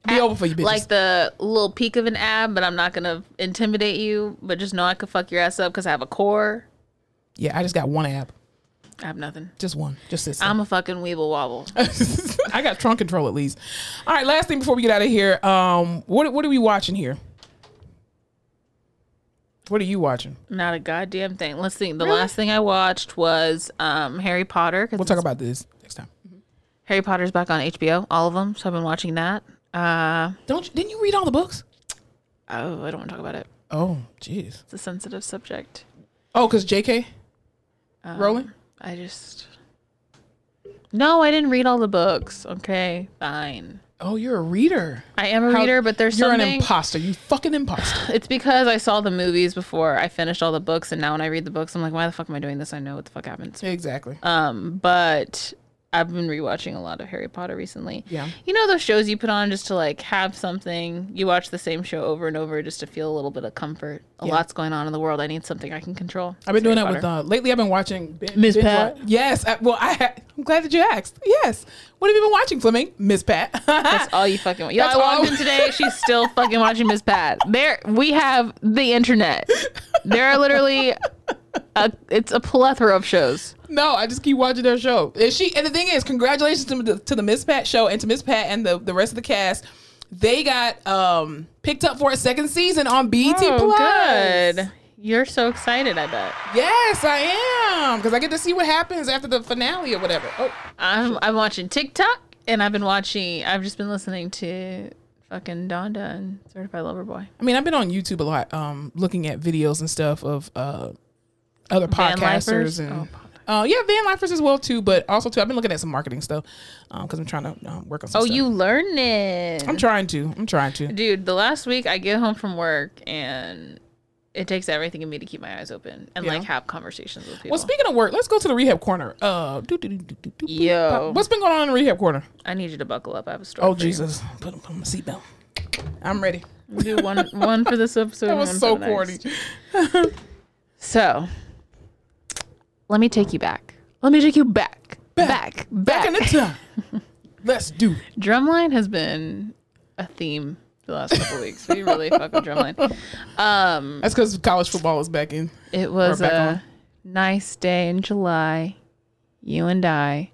it'd be over for you, bitches. Like the little peak of an ab, but I'm not gonna intimidate you. But just know I could fuck your ass up because I have a core. yeah, I just got one ab, I have nothing. just one, just this. I'm a fucking weeble wobble. *laughs* I got trunk control at least. All right, last thing before we get out of here. Um, what what are we watching here? What are you watching? Not a goddamn thing. Let's see. The last thing I watched was um, Harry Potter. We'll talk about this next time. Harry Potter's back on HBO, all of them. So I've been watching that. Uh, Don't you, didn't you read all the books? oh, I don't want to talk about it. Oh, jeez. It's a sensitive subject. Oh, because J.K. Um, Rowling. I just. No, I didn't read all the books. Okay, fine. Oh, you're a reader. I am a How- reader, but there's you're something. an imposter. You fucking imposter. *sighs* It's because I saw the movies before I finished all the books, and now when I read the books, I'm like, why the fuck am I doing this? I know what the fuck happens. exactly. Um, but I've been rewatching a lot of Harry Potter recently. Yeah. You know those shows you put on just to like have something. You watch the same show over and over just to feel a little bit of comfort. A Yeah. lot's going on in the world. I need something I can control. I've been It's doing Harry that with Potter. uh, lately. I've been watching bin- Miss binge Pat? wa- Yes. I, well, I ha- I'm glad that you asked. Yes. What have you been watching, Fleming? Miss Pat. That's *laughs* all you fucking want. Yo, That's I walked all- in today. She's still fucking watching Miss Pat. There, we have the internet. There are literally, a, *laughs* it's a plethora of shows. No, I just keep watching their show. And she and the thing is, congratulations to the, to the Miss Pat show and to Miss Pat and the, the rest of the cast. They got um picked up for a second season on BET Oh, Plus. good. You're so excited. I bet. Yes, I am because I get to see what happens after the finale or whatever. Oh, I'm I'm watching TikTok and I've been watching. I've just been listening to fucking Donda and Certified Lover Boy. I mean, I've been on YouTube a lot, um, looking at videos and stuff of uh other Van podcasters lifers? and. Oh, uh, yeah, van lifers as well too, but also too. I've been looking at some marketing stuff because I'm trying to uh, work on some. Oh, stuff. you learn it. I'm trying to. I'm trying to. Dude, the last week I get home from work and it takes everything in me to keep my eyes open and Yeah. like have conversations with people. Well, speaking of work, let's go to the rehab corner. Uh, Yo. what's been going on in the rehab corner? I need you to buckle up. I have a story. Oh for you. Jesus, put, put on my seatbelt. I'm ready. We'll do one one for this *laughs* episode. That was so corny. So, let me take you back. Let me take you back, back, back, Back in the time. *laughs* Let's do it. Drumline has been a theme the last couple weeks. We really fuck with drumline. Um, That's because college football is back in. it was a on. nice day in July. You and I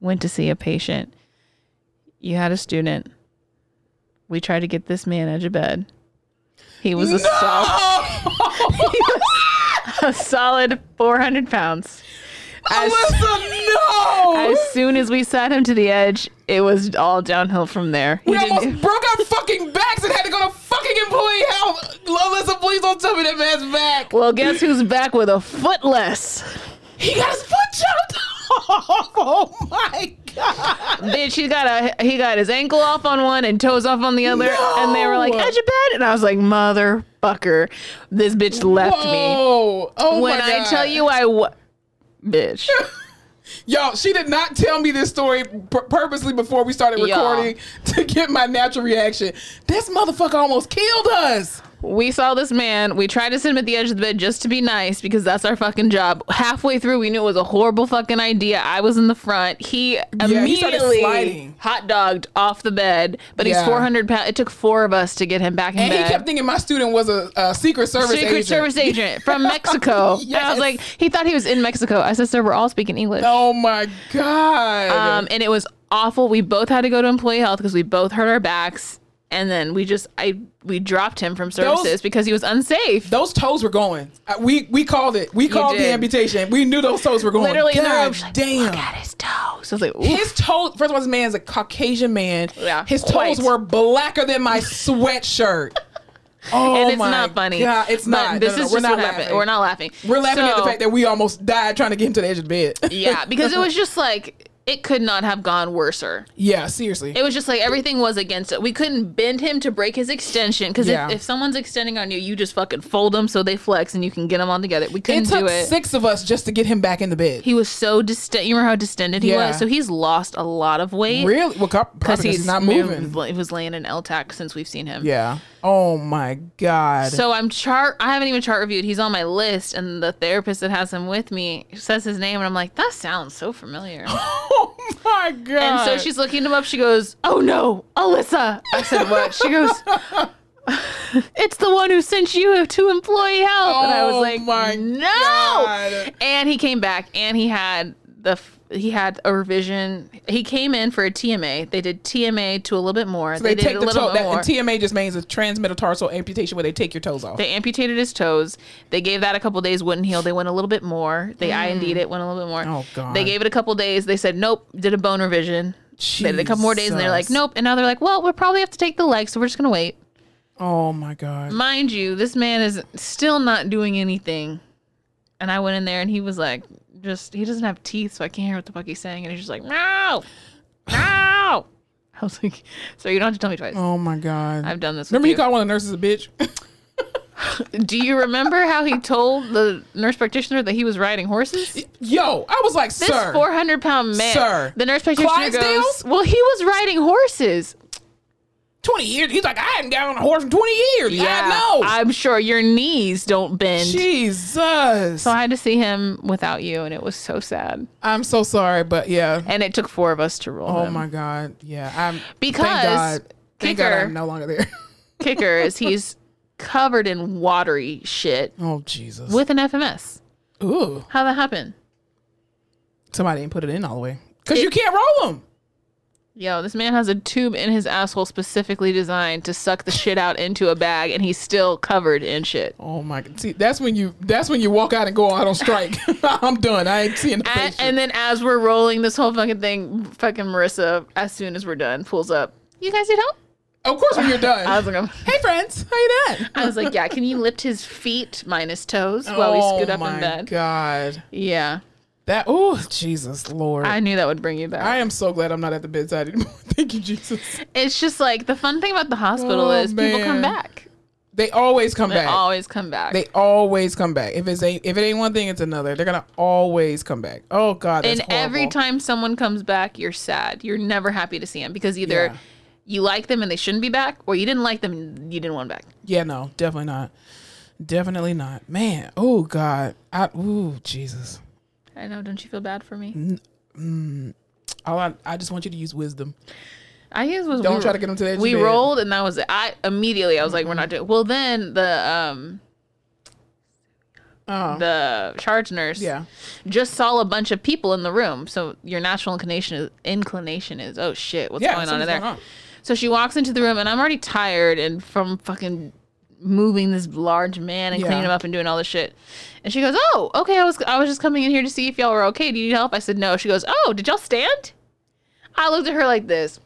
went to see a patient. You had a student. We tried to get this man out of bed. He was a solid, *laughs* *laughs* a solid 400 pounds. As, Alyssa, no! as soon as we sat him to the edge, it was all downhill from there. He we almost broke our fucking backs and had to go to fucking employee help. Alyssa, please don't tell me that man's back. well, guess who's back with a foot less? He got his foot chopped *laughs* off. Oh my. *laughs* Bitch, he got a he got his ankle off on one and toes off on the other, and they were like No. edge of bed, and I was like, motherfucker, this bitch left me. Whoa. Oh When I tell you, I bitch. *laughs* Yo, she did not tell me this story pur- purposely before we started Y'all. recording to get my natural reaction. This motherfucker almost killed us. We saw this man. We tried to sit him at the edge of the bed just to be nice because that's our fucking job. Halfway through, we knew it was a horrible fucking idea. I was in the front. He he started immediately sliding. hot dogged off the bed, but he's Yeah. 400 pounds. It took four of us to get him back in And bed. he kept thinking my student was a, a secret service Secret agent. Service *laughs* agent from Mexico. *laughs* And I Yes. was like, he thought he was in Mexico. I said, sir, we're all speaking English. Oh my god. Um, and it was awful. We both had to go to employee health because we both hurt our backs. And then we just, I, we dropped him from services because he was unsafe. those toes were going. Uh, We we called it. We called the amputation. We knew those toes were going. Literally in the room, God like, damn. Look at his toes. So I was like, Oof. His toes. First of all, this man's a Caucasian man. Yeah, His toes white. were blacker than my sweatshirt. *laughs* Oh and it's my not funny. God, it's But not. This No, no, is no, just we're not what laughing. happened. We're not laughing. We're laughing at the fact that we almost died trying to get him to the edge of the bed. yeah, because it was *laughs* just like it could not have gone worser. yeah, seriously. It was just like everything was against it. We couldn't bend him to break his extension because Yeah. if, if someone's extending on you, you just fucking fold them so they flex and you can get them on together. We couldn't took do it. six of us just to get him back in the bed. He was so distended. You remember how distended he Yeah. was? So he's lost a lot of weight. really? Well, he's he's not moving. He was laying in LTAC since we've seen him. Yeah. Oh my god. So I'm chart. I haven't even chart reviewed. He's on my list, and the therapist that has him with me says his name, and I'm like, that sounds so familiar. *laughs* oh my god. and so she's looking him up. She goes, "Oh no, Alyssa." I said, "What?" She goes, *laughs* "It's the one who sent you to employee health." and I was Oh like, my "No!" God. And he came back, and he had the f- he had a revision. He came in for a TMA. They did TMA to a little bit more. So they, did take a the little toe. That, TMA just means a transmetatarsal amputation where they take your toes off. They amputated his toes. They gave that a couple days, wouldn't heal. They went a little bit more. They mm. I&D'd it, went a little bit more. Oh, God. They gave it a couple days. They said nope. Did a bone revision. They did a couple more days, and they're like nope. And now they're like, well, we'll probably have to take the leg, so we're just gonna wait. oh my god. Mind you, this man is still not doing anything. And I went in there, and he was like, just he doesn't have teeth, so I can't hear what the fuck he's saying. And he's just like, no, no. *laughs* I was like, so you don't have to tell me twice. Oh my god. I've done this. Remember he you. called one of the nurses a bitch. *laughs* Do you remember how he told the nurse practitioner that he was riding horses? Yo, I was like, This sir. 400 pound man. Sir. The nurse practitioner goes, Well, he was riding horses. 20 years. He's like, I hadn't got on a horse in 20 years. Yeah, I know. I'm sure your knees don't bend. Jesus. So I had to see him without you, and it was so sad. I'm so sorry, but yeah. And it took four of us to roll Oh him. my God. Yeah. I'm Because thank God. Thank God kicker- I'm no longer there. *laughs* Kicker is he's covered in watery shit oh Jesus. with an FMS. Ooh. How that happen? Somebody didn't put it in all the way. Because you can't roll them. Yo, this man has a tube in his asshole specifically designed to suck the shit out into a bag, and he's still covered in shit. Oh my God. See, that's when you that's when you walk out and go oh, out on strike. *laughs* I'm done. I ain't seeing the And, patient. and then as we're rolling this whole fucking thing, fucking Marissa, as soon as we're done, pulls up. You guys need help? of course when you're *laughs* done. I was like, hey friends, how you doing? *laughs* I was like, yeah. Can you lift his feet minus toes while we scoot up oh in bed? Oh god. Yeah, That oh Jesus Lord. I knew that would bring you back. I am so glad I'm not at the bedside anymore. *laughs* Thank you, Jesus. it's just like the fun thing about the hospital Oh, is people come back. They always come back. They back. always come back. they always come back. If it's a, if it ain't one thing, it's another. They're gonna always come back. Oh God, and every time someone comes back, you're sad. You're never happy to see them because either Yeah. you like them and they shouldn't be back, or you didn't like them and you didn't want them back. Yeah, no, definitely not. Definitely not. Man, oh God. I ooh, Jesus. I know. Don't you feel bad for me? All I, I just want you to use wisdom. I guess was Don't we- try to get 'em to the edge We bed. rolled, and that was it. I immediately I was like, we're not doing. Well, then the um Oh, the charge nurse yeah. just saw a bunch of people in the room. So your natural inclination is inclination is oh shit, what's Yeah, going on in there? on. So she walks into the room, and I'm already tired and from fucking moving this large man and Yeah. cleaning him up and doing all this shit. And she goes, "Oh, okay. I was I was just coming in here to see if y'all were okay. Do you need help?" I said, "No." She goes, "Oh, did y'all stand?" I looked at her like this.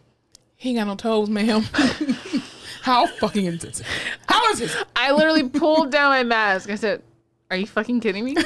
He ain't got no toes, ma'am. *laughs* How fucking insensitive. How is this? *laughs* I literally pulled down my mask. I said, "Are you fucking kidding me?" *laughs*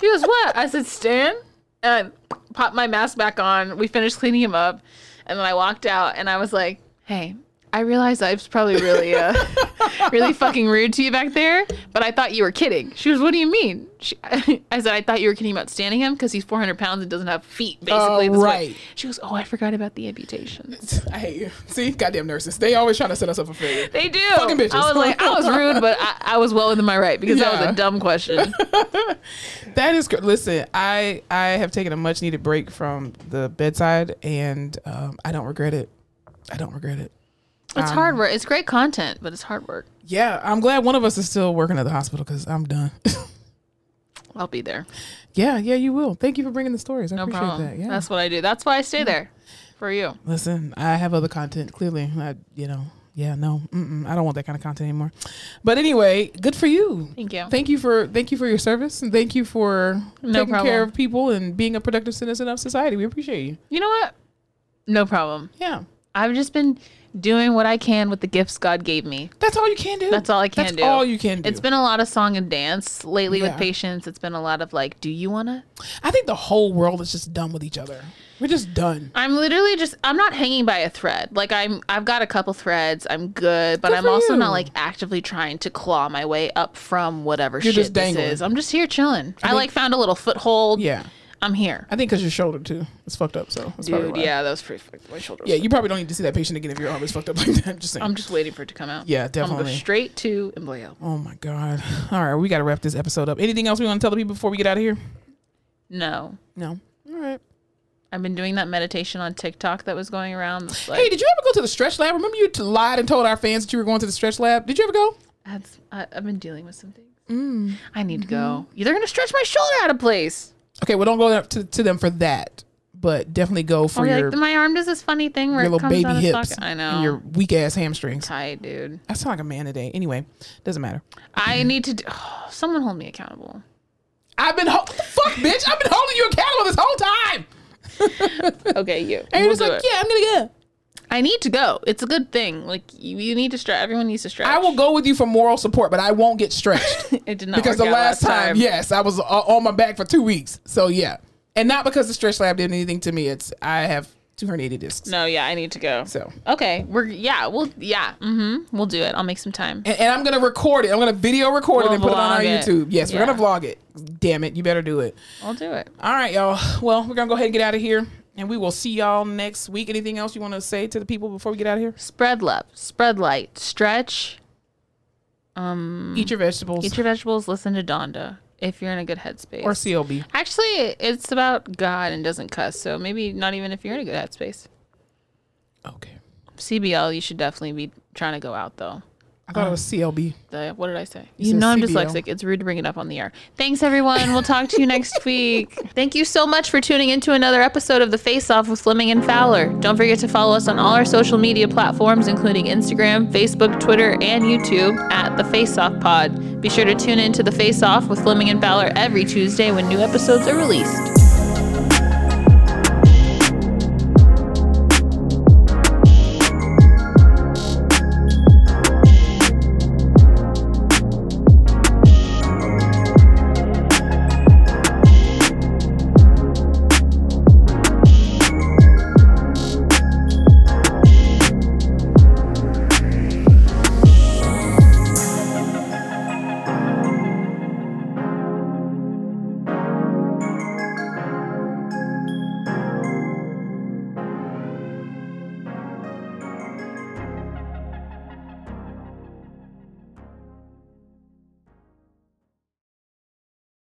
she goes, "What?" I said, "Stand." And I popped my mask back on. We finished cleaning him up, and then I walked out. And I was like, "Hey, I realized I was probably really, uh, *laughs* really fucking rude to you back there, but I thought you were kidding." She goes, "What do you mean?" She, *laughs* I said, "I thought you were kidding about standing him because he's 400 pounds and doesn't have feet, basically." Oh, That's what- right. She goes, "Oh, I forgot about the amputations." I hate you. See, goddamn nurses. They always trying to set us up for failure. They do. Fucking bitches. I was like, I was rude, but I, I was well within my right because that was a dumb question. *laughs* That is good. Listen, I I have taken a much needed break from the bedside, and um, I don't regret it. I don't regret it. It's hard um, work. It's great content, but it's hard work. Yeah, I'm glad one of us is still working at the hospital because I'm done. *laughs* I'll be there. yeah, yeah, you will. Thank you for bringing the stories. I No appreciate problem. that. Yeah. That's what I do. That's why I stay there for you. Listen, I have other content. Clearly, I, you know, yeah, no, I don't want that kind of content anymore. But anyway, good for you. Thank you. Thank you for thank you for your service and thank you for No taking problem. care of people and being a productive citizen of society. We appreciate you. You know what? No problem. Yeah, I've just been doing what I can with the gifts God gave me. that's all you can do. That's all I can do. That's do. all you can do. It's been a lot of song and dance lately Yeah. with patients. It's been a lot of like, do you want to? I think the whole world is just done with each other. We're just done. I'm literally just I'm not hanging by a thread. Like I'm I've got a couple threads. I'm good, but Good I'm for also you. not like actively trying to claw my way up from whatever You're shit just this dangling. is. I'm just here chilling. I, like found a little foothold. Yeah, I'm here. I think because your shoulder too is fucked up. So that's Dude, yeah, that was pretty fucked. Up my shoulder yeah. You probably don't need to see that patient again if your arm is fucked up *laughs* like that. I'm just saying. I'm just waiting for it to come out. Yeah, I'm gonna go definitely. straight to Embleo. oh my god. All right, we got to wrap this episode up. Anything else we want to tell the people before we get out of here? No. No. All right. I've been doing that meditation on TikTok that was going around. Like, Hey, did you ever go to the stretch lab? Remember you lied and told our fans that you were going to the stretch lab? Did you ever go? that's, I, I've been dealing with some things. Mm. I need to go. Mm-hmm. They're gonna stretch my shoulder out of place. Okay, well, don't go to, to them for that, but definitely go for Oh, your, like my arm does this funny thing where your it little comes baby hips. I and know. your weak ass hamstrings. tight, dude. I sound like a man today. Anyway, doesn't matter. I need to. Do, *sighs* someone hold me accountable. I've been ho- what the fuck, bitch. I've been holding you accountable this whole time. *laughs* Okay, you. And you're We'll just do like, it. yeah, I'm gonna go. I need to go. It's a good thing. Like you, you need to stretch. Everyone needs to stretch. I will go with you for moral support, but I won't get stretched *laughs* It did not because the last time, yes, I was uh, on my back for two weeks. So yeah, and not because the stretch lab did anything to me. It's I have two herniated discs. No, yeah, I need to go. So Okay, we're yeah, we'll yeah, mm-hmm. We'll do it. I'll make some time. and, and I'm gonna record it. I'm gonna video record it We'll and put it on our it. YouTube. Yes, we're gonna vlog it. Damn it, you better do it. I'll do it. All right, y'all. Well, we're gonna go ahead and get out of here, and we will see y'all next week. Anything else you want to say to the people before we get out of here? Spread love, spread light, stretch, Um, Eat your vegetables eat your vegetables, listen to Donda if you're in a good headspace. or CLB. Actually, it's about God and doesn't cuss, so maybe not even if you're in a good headspace. Okay, CBL, you should definitely be trying to go out though. I thought it was uh, CLB. The what did I say? You You, know I'm CBL. dyslexic. It's rude to bring it up on the air. Thanks everyone. We'll talk to you next *laughs* week. Thank you so much for tuning into another episode of The Face Off with Fleming and Fowler. Don't forget to follow us on all our social media platforms, including Instagram, Facebook, Twitter, and YouTube at The Face Off Pod. Be sure to tune in to The Face Off with Fleming and Fowler every Tuesday when new episodes are released.